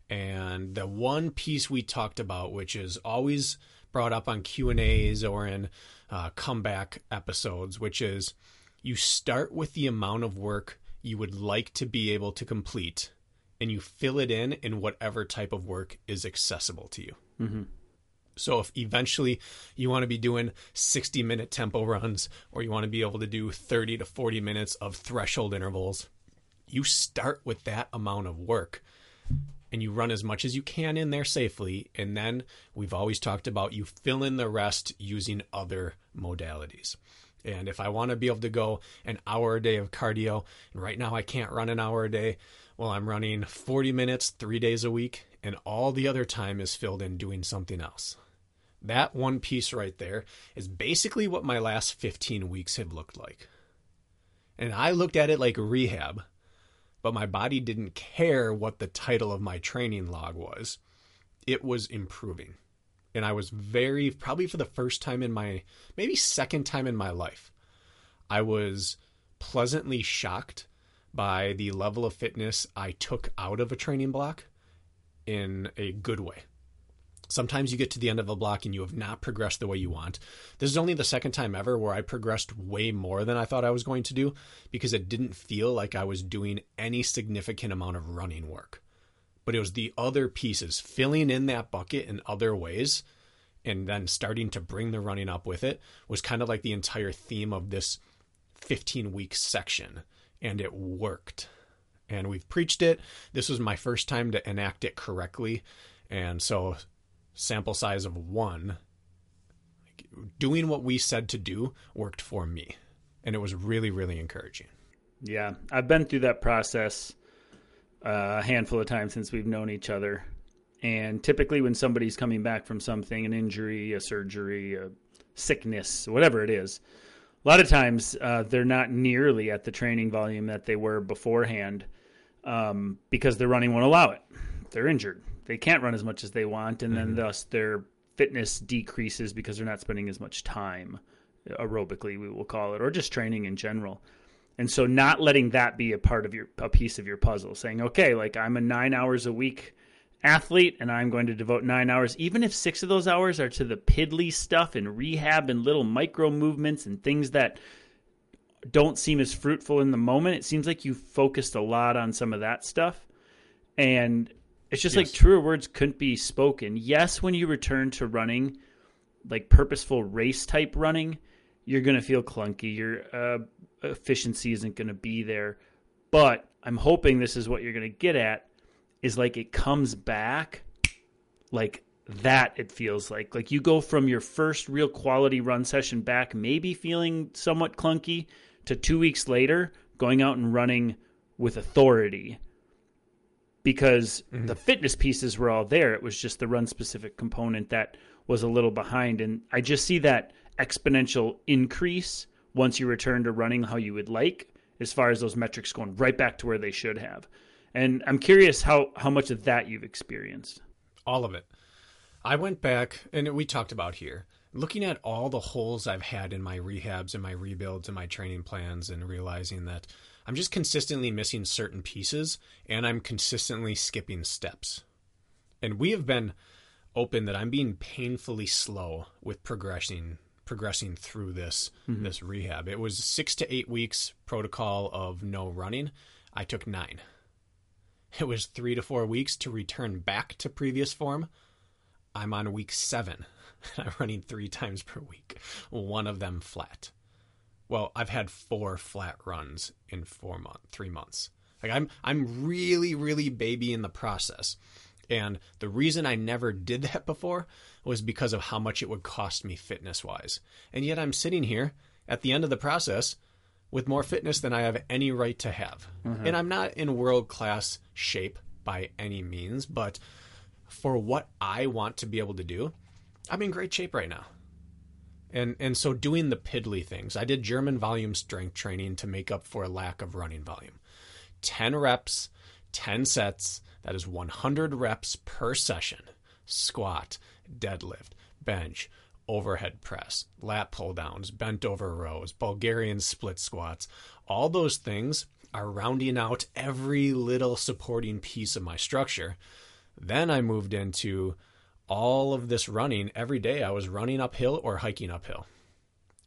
And the one piece we talked about, which is always brought up on Q and A's or in uh, comeback episodes, which is you start with the amount of work you would like to be able to complete, and you fill it in in whatever type of work is accessible to you. So if eventually you want to be doing 60 minute tempo runs or you want to be able to do 30 to 40 minutes of threshold intervals, you start with that amount of work and you run as much as you can in there safely. And then we've always talked about you fill in the rest using other modalities. And if I want to be able to go an hour a day of cardio, and right now I can't run an hour a day, well, I'm running 40 minutes three days a week, and all the other time is filled in doing something else. That one piece right there is basically what my last 15 weeks have looked like. And I looked at it like rehab, but my body didn't care what the title of my training log was. It was improving. And I was very, probably for the first time in my, maybe second time in my life, I was pleasantly shocked by the level of fitness I took out of a training block in a good way. Sometimes you get to the end of a block and you have not progressed the way you want. This is only the second time ever where I progressed way more than I thought I was going to do because it didn't feel like I was doing any significant amount of running work. But it was the other pieces, filling in that bucket in other ways and then starting to bring the running up with it was kind of like the entire theme of this 15 week section. And it worked. And we've preached it. This was my first time to enact it correctly. And so sample size of one, doing what we said to do worked for me. And it was really, really encouraging. Yeah, I've been through that process uh, a handful of times since we've known each other. And typically, when somebody's coming back from something, an injury, a surgery, a sickness, whatever it is, a lot of times uh, they're not nearly at the training volume that they were beforehand um, because their running won't allow it. They're injured. They can't run as much as they want, and then mm-hmm. thus their fitness decreases because they're not spending as much time aerobically, we will call it, or just training in general. And so not letting that be a part of your a piece of your puzzle, saying, okay, like I'm a nine hours a week athlete and I'm going to devote nine hours, even if six of those hours are to the piddly stuff and rehab and little micro movements and things that don't seem as fruitful in the moment. It seems like you focused a lot on some of that stuff. And it's just like truer words couldn't be spoken. Yes, when you return to running, like purposeful race type running, you're going to feel clunky. Your uh, efficiency isn't going to be there. But I'm hoping this is what you're going to get at is like it comes back like that it feels like like you go from your first real quality run session back maybe feeling somewhat clunky to 2 weeks later going out and running with authority because mm-hmm. the fitness pieces were all there it was just the run specific component that was a little behind and I just see that exponential increase once you return to running how you would like as far as those metrics going right back to where they should have. And I'm curious how how much of that you've experienced. All of it. I went back and we talked about here, looking at all the holes I've had in my rehabs and my rebuilds and my training plans and realizing that I'm just consistently missing certain pieces and I'm consistently skipping steps. And we have been open that I'm being painfully slow with progressing progressing through this mm-hmm. this rehab. It was 6 to 8 weeks protocol of no running. I took 9. It was 3 to 4 weeks to return back to previous form. I'm on week 7. I'm running 3 times per week. One of them flat. Well, I've had 4 flat runs in 4 months, 3 months. Like I'm I'm really really baby in the process. And the reason I never did that before was because of how much it would cost me fitness wise. And yet I'm sitting here at the end of the process with more fitness than I have any right to have. Mm-hmm. And I'm not in world class shape by any means, but for what I want to be able to do, I'm in great shape right now. And and so doing the piddly things. I did German volume strength training to make up for a lack of running volume. 10 reps, 10 sets, that is 100 reps per session. Squat, deadlift, bench, overhead press, lat pull downs, bent over rows, Bulgarian split squats. All those things are rounding out every little supporting piece of my structure. Then I moved into all of this running every day. I was running uphill or hiking uphill.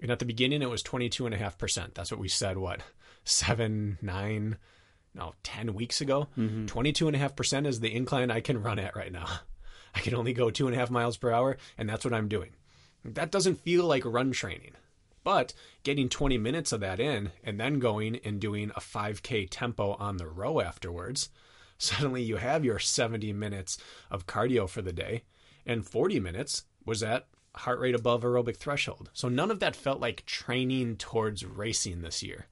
And at the beginning, it was 22.5%. That's what we said, what, seven, nine, no, 10 weeks ago. Mm-hmm. 22.5% is the incline I can run at right now. I can only go two and a half miles per hour, and that's what I'm doing. That doesn't feel like run training. But getting 20 minutes of that in and then going and doing a 5K tempo on the row afterwards, suddenly you have your 70 minutes of cardio for the day, and 40 minutes was at heart rate above aerobic threshold. So none of that felt like training towards racing this year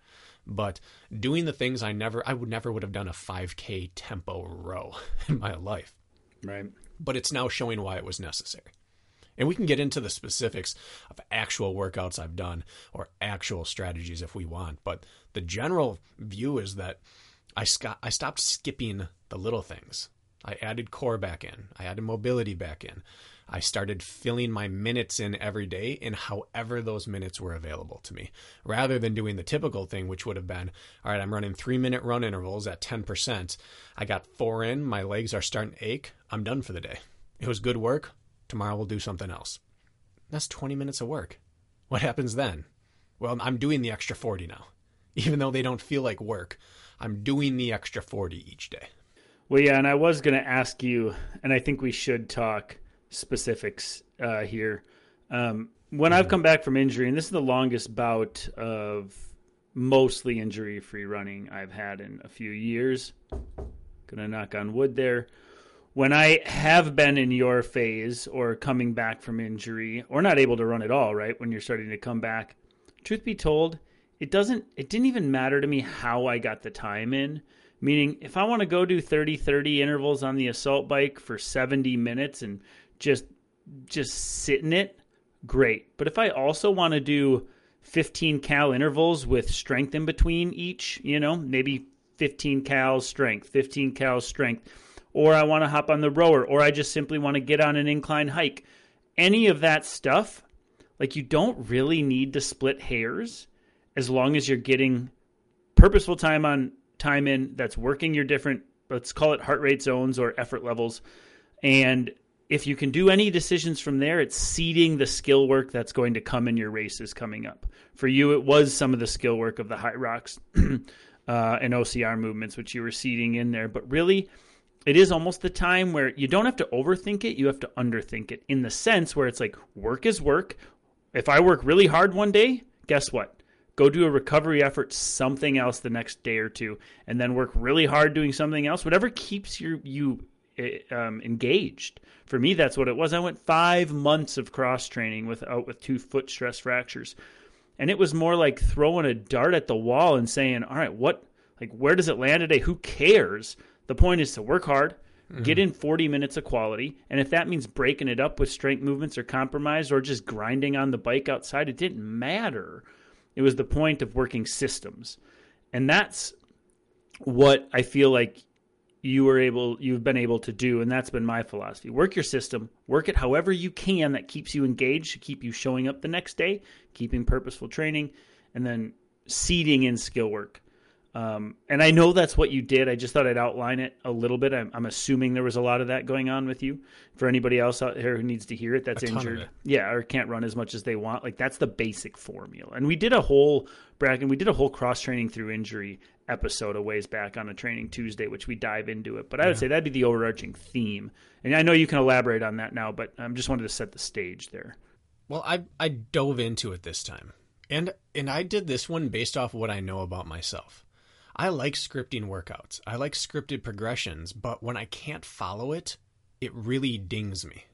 but doing the things I never I would never would have done a 5k tempo row in my life. Right. But it's now showing why it was necessary. And we can get into the specifics of actual workouts I've done or actual strategies if we want, but the general view is that I, sc- I stopped skipping the little things. I added core back in. I added mobility back in. I started filling my minutes in every day in however those minutes were available to me, rather than doing the typical thing, which would have been, all right, I'm running three minute run intervals at 10%. I got four in, my legs are starting to ache. I'm done for the day. It was good work. Tomorrow we'll do something else. That's 20 minutes of work. What happens then? Well, I'm doing the extra 40 now. Even though they don't feel like work, I'm doing the extra 40 each day. Well, yeah, and I was going to ask you, and I think we should talk specifics uh, here. Um, when I've come back from injury, and this is the longest bout of mostly injury free running I've had in a few years. Gonna knock on wood there. When I have been in your phase or coming back from injury or not able to run at all, right? When you're starting to come back, truth be told, it doesn't it didn't even matter to me how I got the time in. Meaning if I want to go do 30 30 intervals on the assault bike for 70 minutes and just just sit in it, great. But if I also want to do 15 cal intervals with strength in between each, you know, maybe 15 cal strength, 15 cal strength, or I want to hop on the rower, or I just simply want to get on an incline hike, any of that stuff, like you don't really need to split hairs as long as you're getting purposeful time on time in that's working your different let's call it heart rate zones or effort levels and if you can do any decisions from there, it's seeding the skill work that's going to come in your races coming up. For you, it was some of the skill work of the Hyrox uh, and OCR movements, which you were seeding in there. But really, it is almost the time where you don't have to overthink it, you have to underthink it in the sense where it's like work is work. If I work really hard one day, guess what? Go do a recovery effort, something else the next day or two, and then work really hard doing something else. Whatever keeps your you eh, um, engaged. For me, that's what it was. I went five months of cross training without with two foot stress fractures, and it was more like throwing a dart at the wall and saying, "All right, what like where does it land today? Who cares?" The point is to work hard, Get in 40 minutes of quality. And if that means breaking it up with strength movements or compromise or just grinding on the bike outside, it didn't matter. It was the point of working systems. And that's what I feel like you were able you've been able to do and that's been my philosophy work your system work it however you can that keeps you engaged to keep you showing up the next day keeping purposeful training and then seeding in skill work um, and I know that's what you did. I just thought I'd outline it a little bit. I'm, I'm, assuming there was a lot of that going on with you. For anybody else out there who needs to hear it, that's injured, yeah, or can't run as much as they want. Like that's the basic formula. And we did a whole bracket. We did a whole cross training through injury episode a ways back on a training Tuesday, which we dive into it. But I would yeah. say that'd be the overarching theme. And I know you can elaborate on that now, but I am just wanted to set the stage there. Well, I I dove into it this time, and and I did this one based off what I know about myself. I like scripting workouts. I like scripted progressions, but when I can't follow it, it really dings me.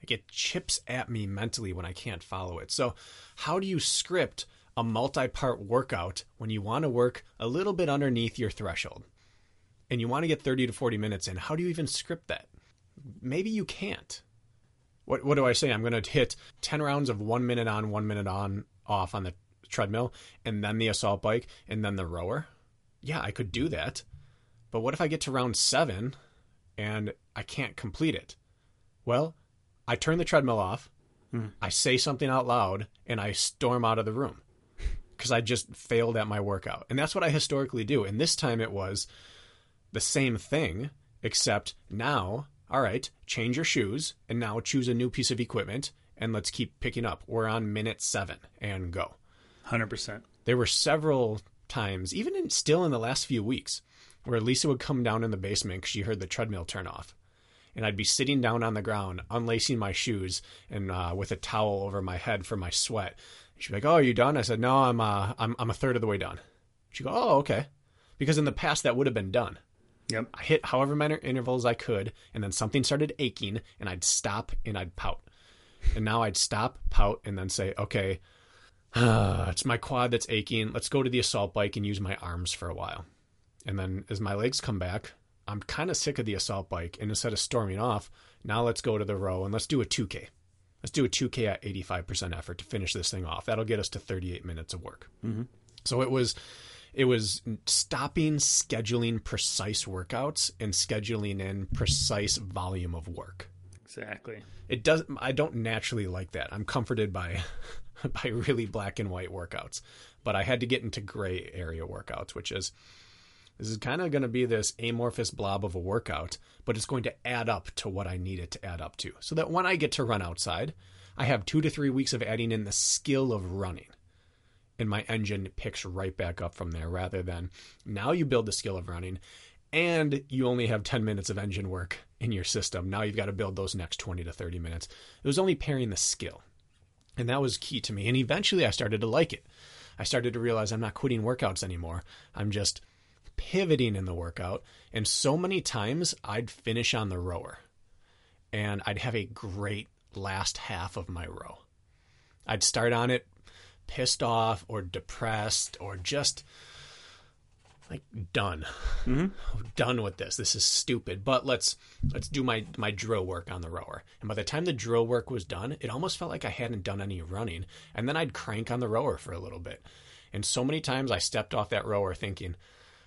Like it chips at me mentally when I can't follow it. So, how do you script a multi part workout when you want to work a little bit underneath your threshold and you want to get 30 to 40 minutes in? How do you even script that? Maybe you can't. What, what do I say? I'm going to hit 10 rounds of one minute on, one minute on, off on the treadmill, and then the assault bike, and then the rower yeah, I could do that. But what if I get to round seven and I can't complete it? Well, I turn the treadmill off, mm. I say something out loud, and I storm out of the room because I just failed at my workout. And that's what I historically do. And this time it was the same thing, except now, all right, change your shoes and now choose a new piece of equipment and let's keep picking up. We're on minute seven and go. 100%. There were several times, even in, still in the last few weeks, where Lisa would come down in the basement because she heard the treadmill turn off. And I'd be sitting down on the ground, unlacing my shoes and uh, with a towel over my head for my sweat. She'd be like, "Oh, are you done?" I said, "No, I'm uh, I'm I'm a third of the way done." She'd go, "Oh, okay," because in the past that would have been done. Yep. I hit however many intervals I could, and then something started aching, and I'd stop and I'd pout. And now I'd stop, pout, and then say, "Okay, it's my quad that's aching. Let's go to the assault bike and use my arms for a while. And then as my legs come back, I'm kind of sick of the assault bike. And instead of storming off, now let's go to the row and let's do a 2K. Let's do a 2K at 85% effort to finish this thing off. That'll get us to 38 minutes of work. Mm-hmm. So it was it was stopping scheduling precise workouts and scheduling in precise volume of work. Exactly. It does I don't naturally like that. I'm comforted by by really black and white workouts. But I had to get into gray area workouts, which is this is kind of going to be this amorphous blob of a workout, but it's going to add up to what I need it to add up to. So that when I get to run outside, I have two to three weeks of adding in the skill of running. And my engine picks right back up from there rather than now you build the skill of running and you only have 10 minutes of engine work in your system. Now you've got to build those next 20 to 30 minutes. It was only pairing the skill. And that was key to me. And eventually I started to like it. I started to realize I'm not quitting workouts anymore. I'm just pivoting in the workout. And so many times I'd finish on the rower and I'd have a great last half of my row. I'd start on it pissed off or depressed or just like done. Mm-hmm. done with this. This is stupid. But let's let's do my my drill work on the rower. And by the time the drill work was done it almost felt like i hadn't done any running. And then i'd crank on the rower for a little bit. And so many times i stepped off that rower thinking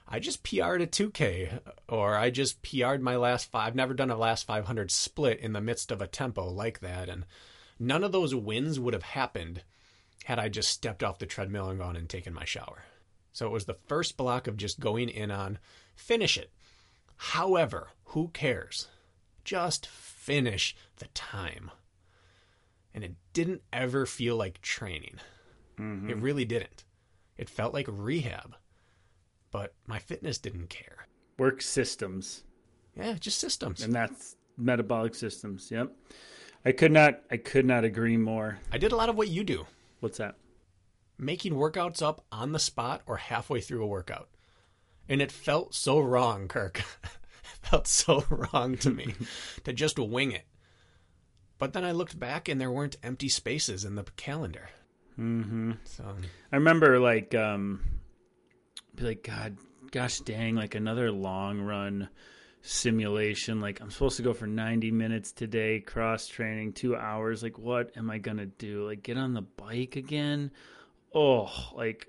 i just pr'd a 2k or i just pr'd my last five i've never done a last 500 split in the midst of a tempo like that. And none of those wins would have happened had i just stepped off the treadmill and gone and taken my shower so it was the first block of just going in on finish it. However, who cares? Just finish the time. And it didn't ever feel like training. Mm-hmm. It really didn't. It felt like rehab. But my fitness didn't care. Work systems. Yeah, just systems. And that's metabolic systems. Yep. I could not I could not agree more. I did a lot of what you do. What's that? Making workouts up on the spot or halfway through a workout. And it felt so wrong, Kirk. felt so wrong to me to just wing it. But then I looked back and there weren't empty spaces in the calendar. Mm-hmm. So I remember like um be like god gosh dang like another long run simulation like I'm supposed to go for 90 minutes today cross training 2 hours like what am I going to do like get on the bike again oh like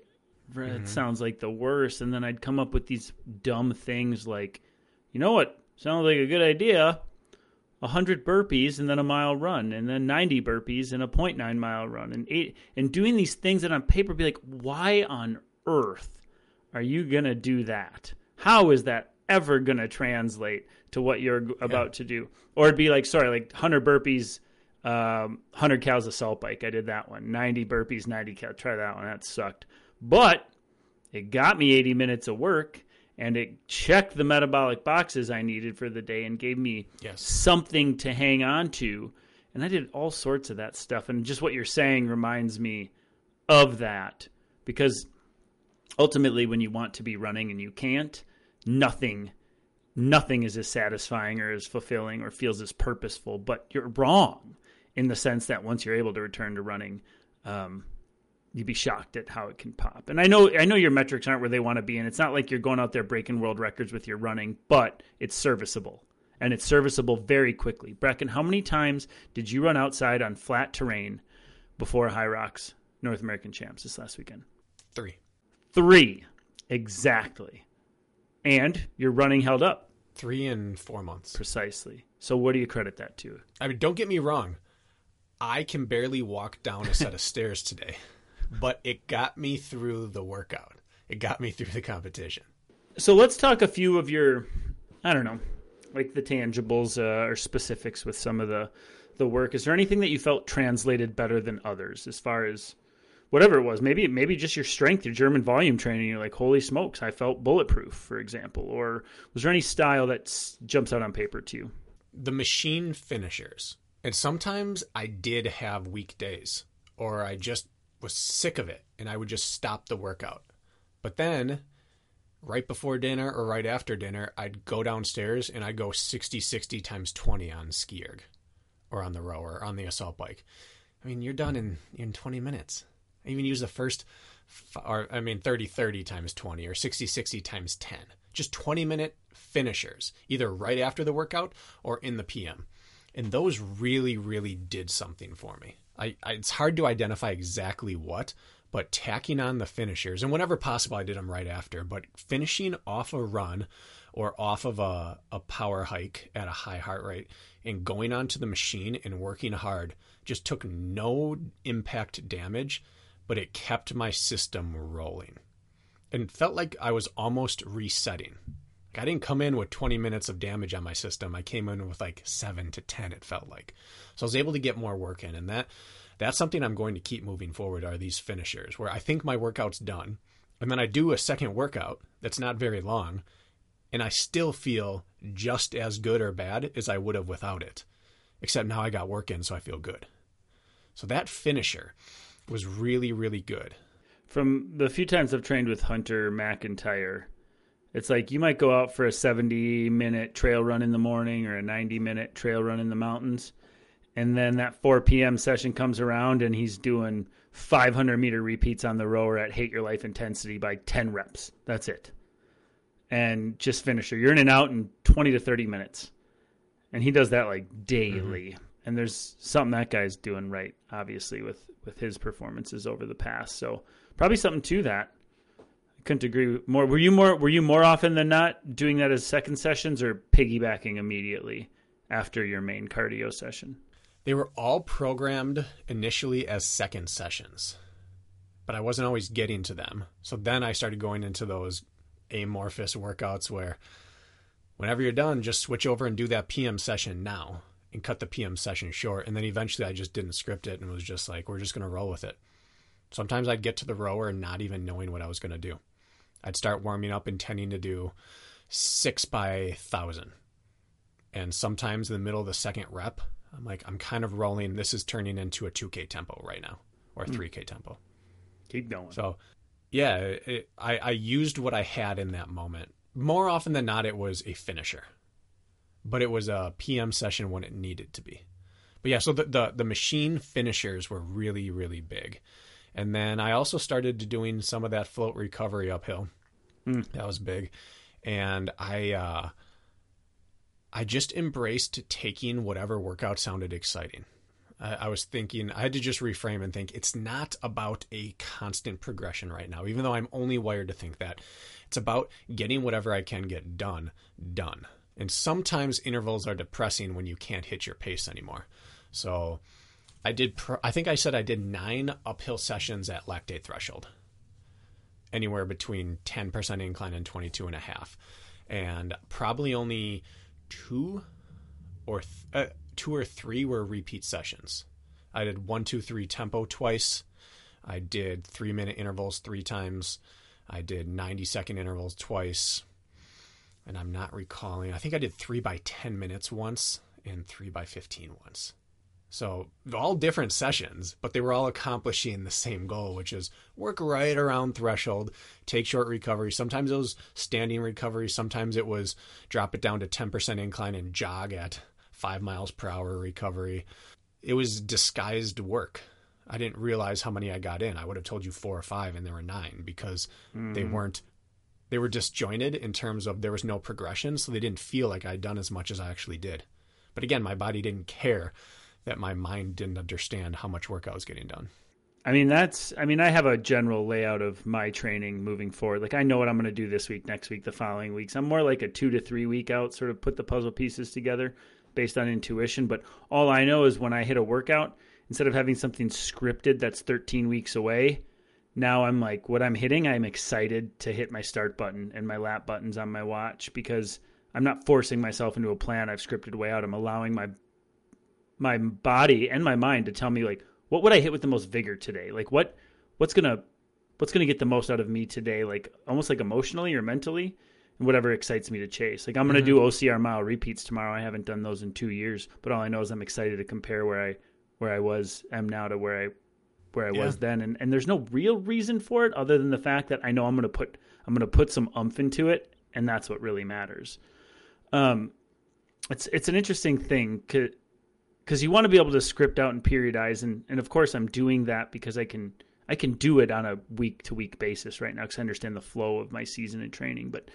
it mm-hmm. sounds like the worst. And then I'd come up with these dumb things like you know what? Sounds like a good idea. 100 burpees and then a mile run and then 90 burpees and a 0.9 mile run and eight and doing these things that on paper be like why on earth are you going to do that? How is that ever going to translate to what you're about to do? Or it'd be like sorry like 100 burpees um, 100 calories assault bike i did that one 90 burpees 90 cal try that one that sucked but it got me 80 minutes of work and it checked the metabolic boxes I needed for the day and gave me Yes. something to hang on to. And I did all sorts of that stuff. And just what you're saying reminds me of that because ultimately, when you want to be running and you can't, nothing. Nothing is as satisfying or as fulfilling or feels as purposeful, but you're wrong in the sense that once you're able to return to running, um, you'd be shocked at how it can pop. And I know I know your metrics aren't where they want to be, and it's not like you're going out there breaking world records with your running, but it's serviceable. And it's serviceable very quickly. Brakken, how many times did you run outside on flat terrain before Hyrox North American Champs this last weekend? three. Three. Exactly. And your running held up Three in four months. precisely. So what do you credit that to? I mean, don't get me wrong. I can barely walk down a set of stairs today, but it got me through the workout. It got me through the competition. So let's talk a few of your, I don't know, like the tangibles uh, or specifics with some of the the work. Is there anything that you felt translated better than others as far as whatever it was? Maybe maybe just your strength, your German volume training. You're like, holy smokes, I felt bulletproof, for example. Or was there any style that jumps out on paper to you? The machine finishers. And sometimes I did have weak days, or I just was sick of it and I would just stop the workout. But then, right before dinner or right after dinner, I'd go downstairs and I'd go 60 60 times 20 on ski erg or on the rower or on the assault bike. I mean, you're done in, in 20 minutes. I even use the first, or I mean, 30 30 times 20 or 60 60 times 10. Just 20 minute finishers, either right after the workout or in the PM. And those really, really did something for me. I, I, it's hard to identify exactly what, but tacking on the finishers, and whenever possible, I did them right after. But finishing off a run or off of a, a power hike at a high heart rate and going onto the machine and working hard just took no impact damage, but it kept my system rolling and felt like I was almost resetting. I didn't come in with 20 minutes of damage on my system. I came in with like 7 to 10 it felt like. So I was able to get more work in and that that's something I'm going to keep moving forward are these finishers where I think my workout's done and then I do a second workout that's not very long and I still feel just as good or bad as I would have without it. Except now I got work in so I feel good. So that finisher was really really good. From the few times I've trained with Hunter McIntyre, it's like you might go out for a 70 minute trail run in the morning or a 90 minute trail run in the mountains. And then that 4 p.m. session comes around and he's doing 500 meter repeats on the rower at hate your life intensity by 10 reps. That's it. And just finisher. You're in and out in 20 to 30 minutes. And he does that like daily. Mm-hmm. And there's something that guy's doing right, obviously, with, with his performances over the past. So probably something to that. Couldn't agree more. Were you more were you more often than not doing that as second sessions or piggybacking immediately after your main cardio session? They were all programmed initially as second sessions, but I wasn't always getting to them. So then I started going into those amorphous workouts where whenever you're done, just switch over and do that PM session now and cut the PM session short. And then eventually I just didn't script it and was just like, we're just going to roll with it. Sometimes I'd get to the rower and not even knowing what I was going to do. I'd start warming up intending to do six by thousand. And sometimes in the middle of the second rep, I'm like, I'm kind of rolling. This is turning into a 2K tempo right now or 3K hmm. tempo. Keep going. So, yeah, it, I, I used what I had in that moment. More often than not, it was a finisher, but it was a PM session when it needed to be. But yeah, so the, the, the machine finishers were really, really big. And then I also started doing some of that float recovery uphill. Mm. That was big. And I, uh, I just embraced taking whatever workout sounded exciting. I, I was thinking, I had to just reframe and think it's not about a constant progression right now, even though I'm only wired to think that. It's about getting whatever I can get done, done. And sometimes intervals are depressing when you can't hit your pace anymore. So I did, pr- I think I said I did nine uphill sessions at lactate threshold, anywhere between 10% incline and 22 and a half. And probably only two or th- uh, two or three were repeat sessions. I did one, two, three tempo twice. I did three minute intervals three times. I did 90 second intervals twice. And I'm not recalling. I think I did three by 10 minutes once and three by 15 once. So all different sessions, but they were all accomplishing the same goal, which is work right around threshold, take short recovery. Sometimes it was standing recovery. Sometimes it was drop it down to 10% incline and jog at five miles per hour recovery. It was disguised work. I didn't realize how many I got in. I would have told you four or five, and there were nine because mm. they weren't. They were disjointed in terms of there was no progression, so they didn't feel like I'd done as much as I actually did. But again, my body didn't care that my mind didn't understand how much work I was getting done. I mean, that's, I mean, I have a general layout of my training moving forward. Like, I know what I'm going to do this week, next week, the following weeks. I'm more like a two to three week out, sort of put the puzzle pieces together based on intuition. But all I know is when I hit a workout, instead of having something scripted that's 13 weeks away, now I'm like, what I'm hitting, I'm excited to hit my start button and my lap buttons on my watch because I'm not forcing myself into a plan I've scripted way out. I'm allowing my my body and my mind to tell me like what would I hit with the most vigor today? Like what what's gonna what's gonna get the most out of me today? Like almost like emotionally or mentally, and whatever excites me to chase. Like I'm gonna mm-hmm. do OCR mile repeats tomorrow. I haven't done those in two years, but all I know is I'm excited to compare where I where I was am now to where I where I yeah. was then, and and there's no real reason for it other than the fact that I know I'm gonna put I'm gonna put some umph into it, and that's what really matters. Um, it's it's an interesting thing because you want to be able to script out and periodize and and of course I'm doing that because I can I can do it on a week to week basis right now because I understand the flow of my season and training. But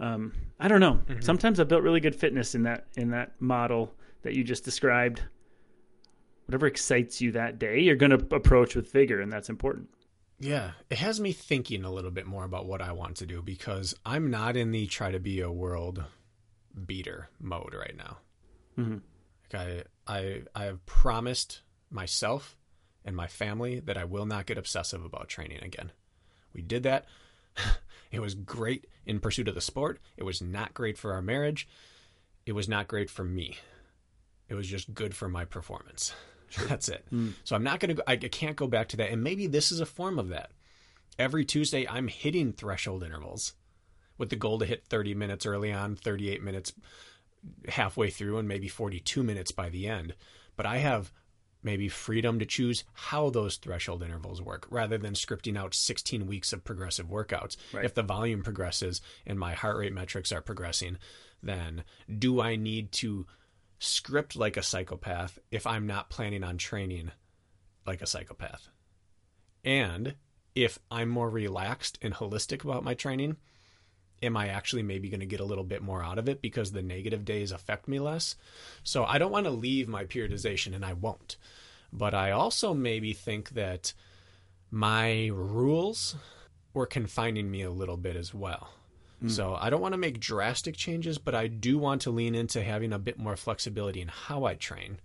um, I don't know. Mm-hmm. Sometimes I built really good fitness in that in that model that you just described. Whatever excites you that day, you're going to approach with vigor, and that's important. Yeah, it has me thinking a little bit more about what I want to do because I'm not in the try to be a world beater mode right now. Mm-hmm. I, I, I have promised myself and my family that I will not get obsessive about training again. We did that. it was great in pursuit of the sport. It was not great for our marriage. It was not great for me. It was just good for my performance. Sure. That's it. Mm. So I'm not going to I can't go back to that. And maybe this is a form of that. Every Tuesday, I'm hitting threshold intervals with the goal to hit 30 minutes early on, 38 minutes halfway through and maybe 42 minutes by the end. But I have maybe freedom to choose how those threshold intervals work rather than scripting out 16 weeks of progressive workouts. Right. If the volume progresses and my heart rate metrics are progressing, then do I need to script like a psychopath if I'm not planning on training like a psychopath? And if I'm more relaxed and holistic about my training, am I actually maybe going to get a little bit more out of it because the negative days affect me less? So I don't want to leave my periodization, and I won't. But I also maybe think that my rules were confining me a little bit as well. Mm. So I don't want to make drastic changes, but I do want to lean into having a bit more flexibility in how I train.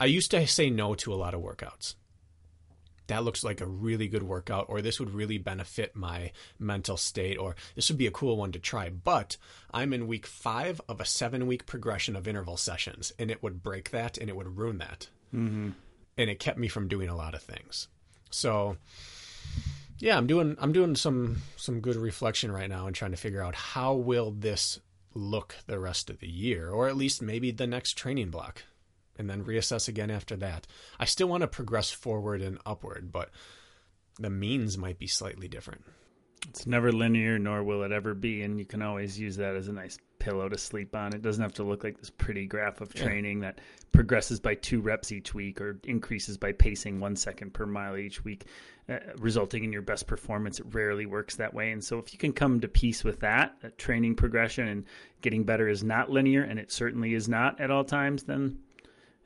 I used to say no to a lot of workouts that looks like a really good workout, or this would really benefit my mental state, or this would be a cool one to try. But I'm in week five of a seven week progression of interval sessions, and it would break that and it would ruin that. Mm-hmm. And it kept me from doing a lot of things. So, yeah, I'm doing I'm doing some some good reflection right now and trying to figure out how will this look the rest of the year, or at least maybe the next training block and then reassess again after that. I still want to progress forward and upward, but the means might be slightly different. It's never linear, nor will it ever be, and you can always use that as a nice pillow to sleep on. It doesn't have to look like this pretty graph of training that progresses by two reps each week or increases by pacing one second per mile each week, uh, resulting in your best performance. It rarely works that way. And so, if you can come to peace with that, that training progression and getting better is not linear, and it certainly is not at all times, then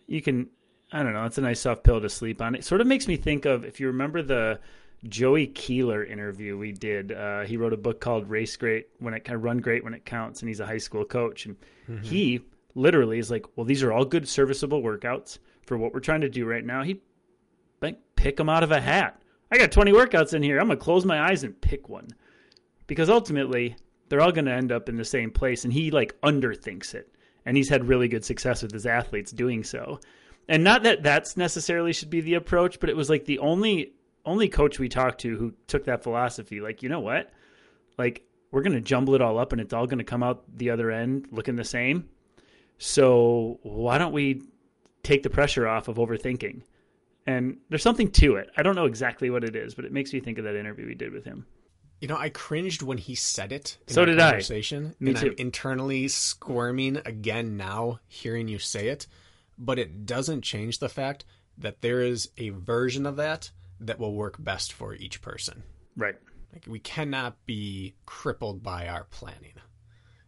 you can. I don't know. It's a nice soft pill to sleep on. It sort of makes me think of if you remember the Joey Keeler interview we did. Uh, he wrote a book called Race Great when it kind of run great when it counts, and he's a high school coach. And mm-hmm. he literally is like, well, these are all good serviceable workouts for what we're trying to do right now. He like pick them out of a hat. I got 20 workouts in here. I'm gonna close my eyes and pick one because ultimately they're all gonna end up in the same place. And he like underthinks it, and he's had really good success with his athletes doing so. And not that that's necessarily should be the approach, but it was like the only only coach we talked to who took that philosophy, like, you know what? Like, we're going to jumble it all up and it's all going to come out the other end looking the same. So why don't we take the pressure off of overthinking? And there's something to it. I don't know exactly what it is, but it makes me think of that interview we did with him. You know, I cringed when he said it. so did conversation, I. Me and too. I'm internally squirming again now, hearing you say it. But it doesn't change the fact that there is a version of that that will work best for each person. Right. Like we cannot be crippled by our planning.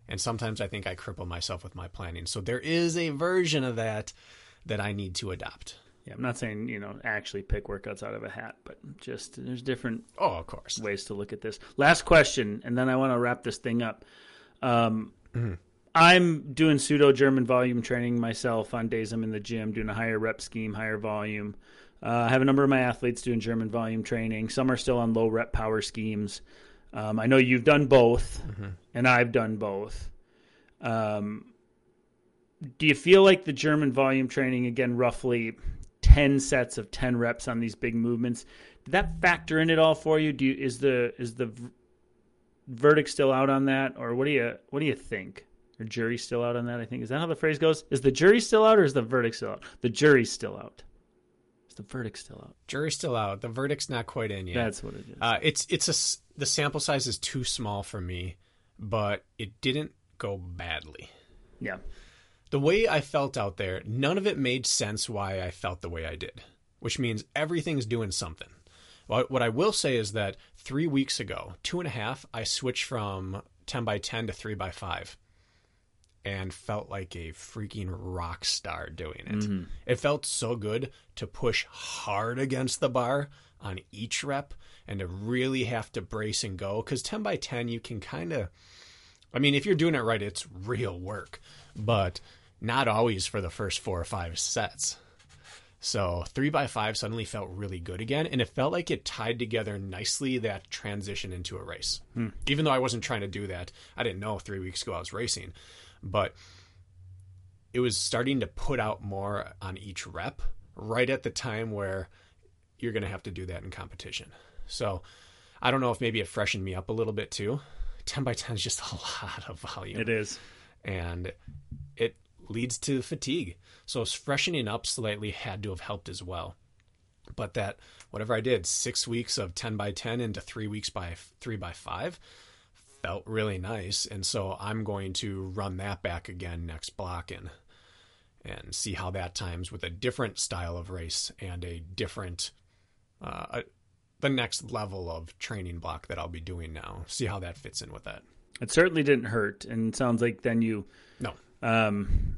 And sometimes I think I cripple myself with my planning. So there is a version of that that I need to adopt. Yeah, I'm not saying, you know, actually pick workouts out of a hat, but just there's different oh, of course. ways to look at this. Last question, and then I want to wrap this thing up. Um, mm-hmm. I'm doing pseudo German volume training myself on days I'm in the gym, doing a higher rep scheme, higher volume. Uh, I have a number of my athletes doing German volume training. Some are still on low rep power schemes. Um, I know you've done both, mm-hmm. and I've done both. Um, do you feel like the German volume training, again, roughly 10 sets of 10 reps on these big movements, did that factor in at all for you? Do you, is the is the verdict still out on that, or what do you what do you think? Or jury still out on that? I think is that how the phrase goes? Is the jury still out, or is the verdict still out? The jury's still out. Is the verdict still out? Jury's still out. The verdict's not quite in yet. That's what it is. Uh, it's it's a the sample size is too small for me, but it didn't go badly. Yeah. The way I felt out there, none of it made sense why I felt the way I did, which means everything's doing something. What I will say is that three weeks ago, two and a half, I switched from 10 by 10 to 3 by 5 and felt like a freaking rock star doing it. Mm-hmm. It felt so good to push hard against the bar on each rep and to really have to brace and go because 10 by 10 you can kind of i mean if you're doing it right it's real work but not always for the first four or five sets so three by five suddenly felt really good again and it felt like it tied together nicely that transition into a race hmm. even though i wasn't trying to do that i didn't know three weeks ago i was racing but it was starting to put out more on each rep right at the time where you're going to have to do that in competition. So I don't know if maybe it freshened me up a little bit too. 10 by 10 is just a lot of volume. It is. And it leads to fatigue. So freshening up slightly had to have helped as well. But that, whatever I did, six weeks of 10 by 10 into three weeks by three by five, felt really nice. And so I'm going to run that back again next block and and see how that times with a different style of race and a different uh, a, the next level of training block that I'll be doing now. See how that fits in with that. It certainly didn't hurt, and sounds like then you no um,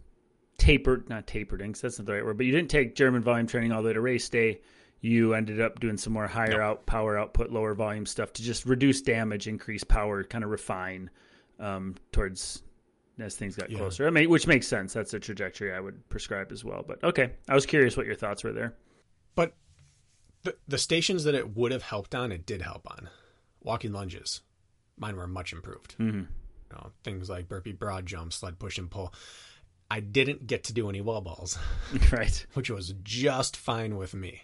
tapered, not tapered, that's not the right word, but you didn't take German volume training all the way to race day you ended up doing some more higher out power output, lower volume stuff to just reduce damage, increase power, kind of refine um, towards as things got yeah. closer. I mean, which makes sense. That's a trajectory I would prescribe as well. But okay, I was curious what your thoughts were there. But the the stations that it would have helped on, it did help on. Walking lunges, mine were much improved. Mm-hmm. You know, things like burpee broad jump, sled push and pull. I didn't get to do any wall balls, right? Which was just fine with me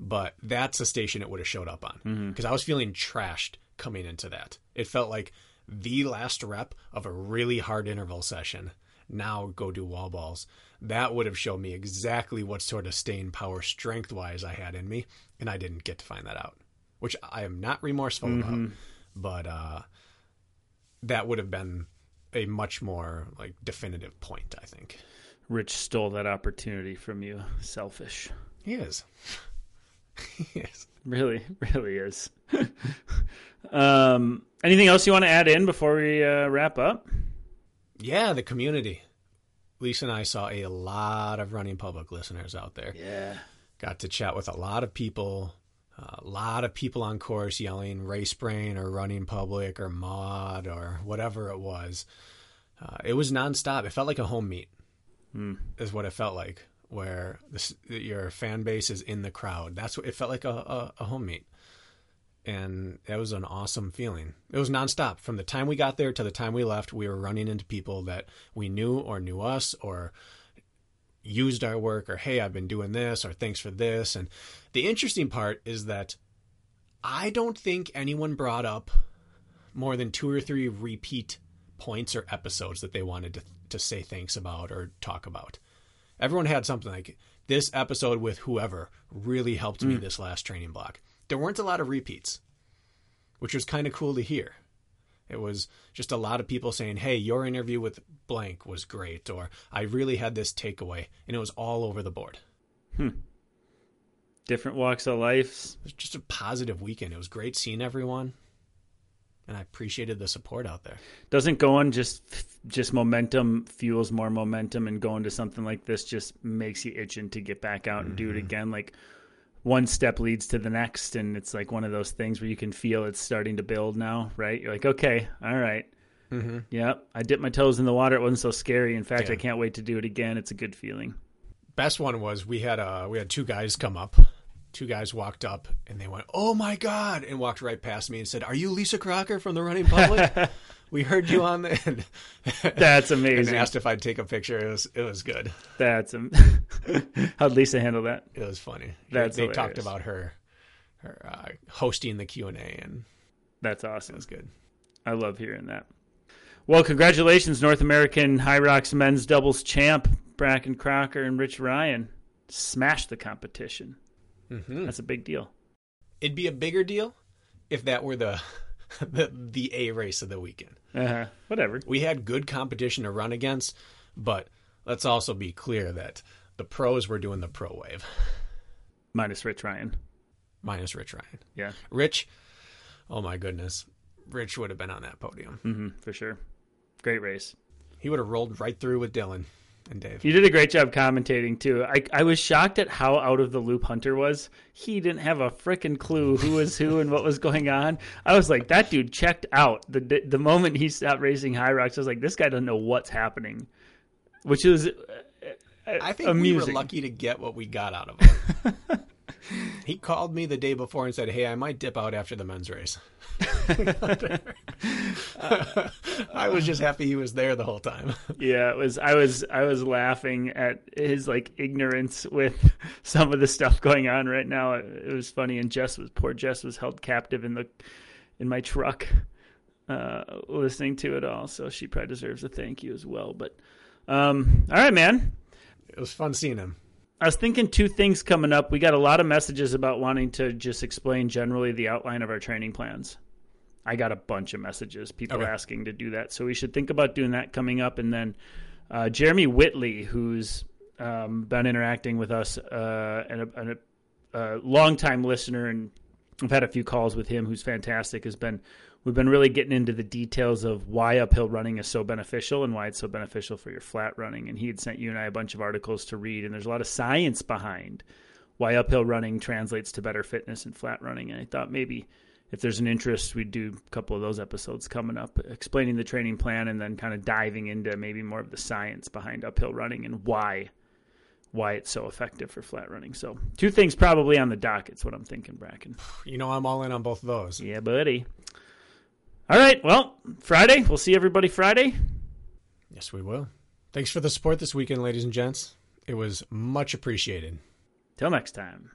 but that's a station it would have showed up on because mm-hmm. I was feeling trashed coming into that. It felt like the last rep of a really hard interval session. Now go do wall balls. That would have shown me exactly what sort of staying power strength wise I had in me, and I didn't get to find that out. which I am not remorseful about. But uh, that would have been a much more like definitive point. I think Rich stole that opportunity from you. Selfish. he is. he is. Really, really is. um, anything else you want to add in before we uh, wrap up? Yeah, the community. Lisa and I saw a lot of running public listeners out there. Yeah. got to chat with a lot of people a lot of people on course yelling race brain or running public or mod or whatever it was. Uh, it was nonstop. It felt like a home meet is what it felt like where this, your fan base is in the crowd. That's what it felt like a, a, a home meet. And it was an awesome feeling. It was nonstop. From the time we got there to the time we left we were running into people that we knew or knew us or used our work or hey i've been doing this or thanks for this. And the interesting part is that i don't think anyone brought up more than two or three repeat points or episodes that they wanted to, to say thanks about or talk about. Everyone had something like this episode with whoever really helped me hmm. this last training block. There weren't a lot of repeats which was kind of cool to hear it was just a lot of people saying, "Hey, your interview with blank was great," or "I really had this takeaway," and it was all over the board. Hmm. Different walks of life. It was just a positive weekend. It was great seeing everyone, and I appreciated the support out there. Doesn't going just just momentum fuels more momentum, and going to something like this just makes you itching to get back out and do it mm-hmm. again. Like one step leads to the next, and it's like one of those things where you can feel it's starting to build now. Right? You're like, okay, all right. Mm-hmm. Yep, I dipped my toes in the water. It wasn't so scary. In fact, Yeah. I can't wait to do it again. It's a good feeling. Best one was we had uh we had two guys come up. Two guys walked up and they went, "Oh my god!" and walked right past me and said, "Are you Lisa Crocker from the Running Public? we heard you on the." And, That's and amazing. asked if I'd take a picture. It was it was good. That's am- how'd Lisa handle that? It was funny. That's they talked about her her uh, hosting the Q and A, and That's it awesome. was good. I love hearing that. Well, congratulations, North American Hyrox men's doubles champ Brakken Crocker and Rich Ryan. Smashed the competition. Mm-hmm. That's a big deal. It'd be a bigger deal if that were the the, the A race of the weekend. Uh-huh. Whatever. We had good competition to run against, but let's also be clear that the pros were doing the pro wave, Minus Rich Ryan. minus Rich Ryan. Yeah, Rich, oh my goodness, Rich would have been on that podium. hmm for sure. Great race. He would have rolled right through with Dylan and Dave. You did a great job commentating too. I I was shocked at how out of the loop Hunter was. He didn't have a freaking clue who was who and what was going on. I was like, that dude checked out the the moment he stopped racing Hyrox. I was like, this guy doesn't know what's happening, which is uh, I think amusing. we were lucky to get what we got out of him. he called me the day before and said, "Hey, I might dip out after the men's race." I was just happy he was there the whole time. Yeah, it was. I was. I was laughing at his like ignorance with some of the stuff going on right now. It, it was funny, and Jess was poor. Jess was held captive in the in my truck, uh, listening to it all. So she probably deserves a thank you as well. But um, all right, man. It was fun seeing him. I was thinking two things coming up. We got a lot of messages about wanting to just explain generally the outline of our training plans. I got a bunch of messages, people Okay. asking to do that. So we should think about doing that coming up. And then uh, Jeremy Whitley, who's um, been interacting with us uh, and a, and a, a longtime listener, and I've had a few calls with him, who's fantastic, has been we've been really getting into the details of why uphill running is so beneficial and why it's so beneficial for your flat running. And he had sent you and I a bunch of articles to read, and there's a lot of science behind why uphill running translates to better fitness in flat running. And I thought maybe if there's an interest, we'd do a couple of those episodes coming up, explaining the training plan and then kind of diving into maybe more of the science behind uphill running and why why it's so effective for flat running. So two things probably on the docket. It's what I'm thinking, Brakken. You know, I'm all in on both of those. Yeah, buddy. All right. Well, Friday. We'll see everybody Friday. Yes, we will. Thanks for the support this weekend, ladies and gents. It was much appreciated. Till next time.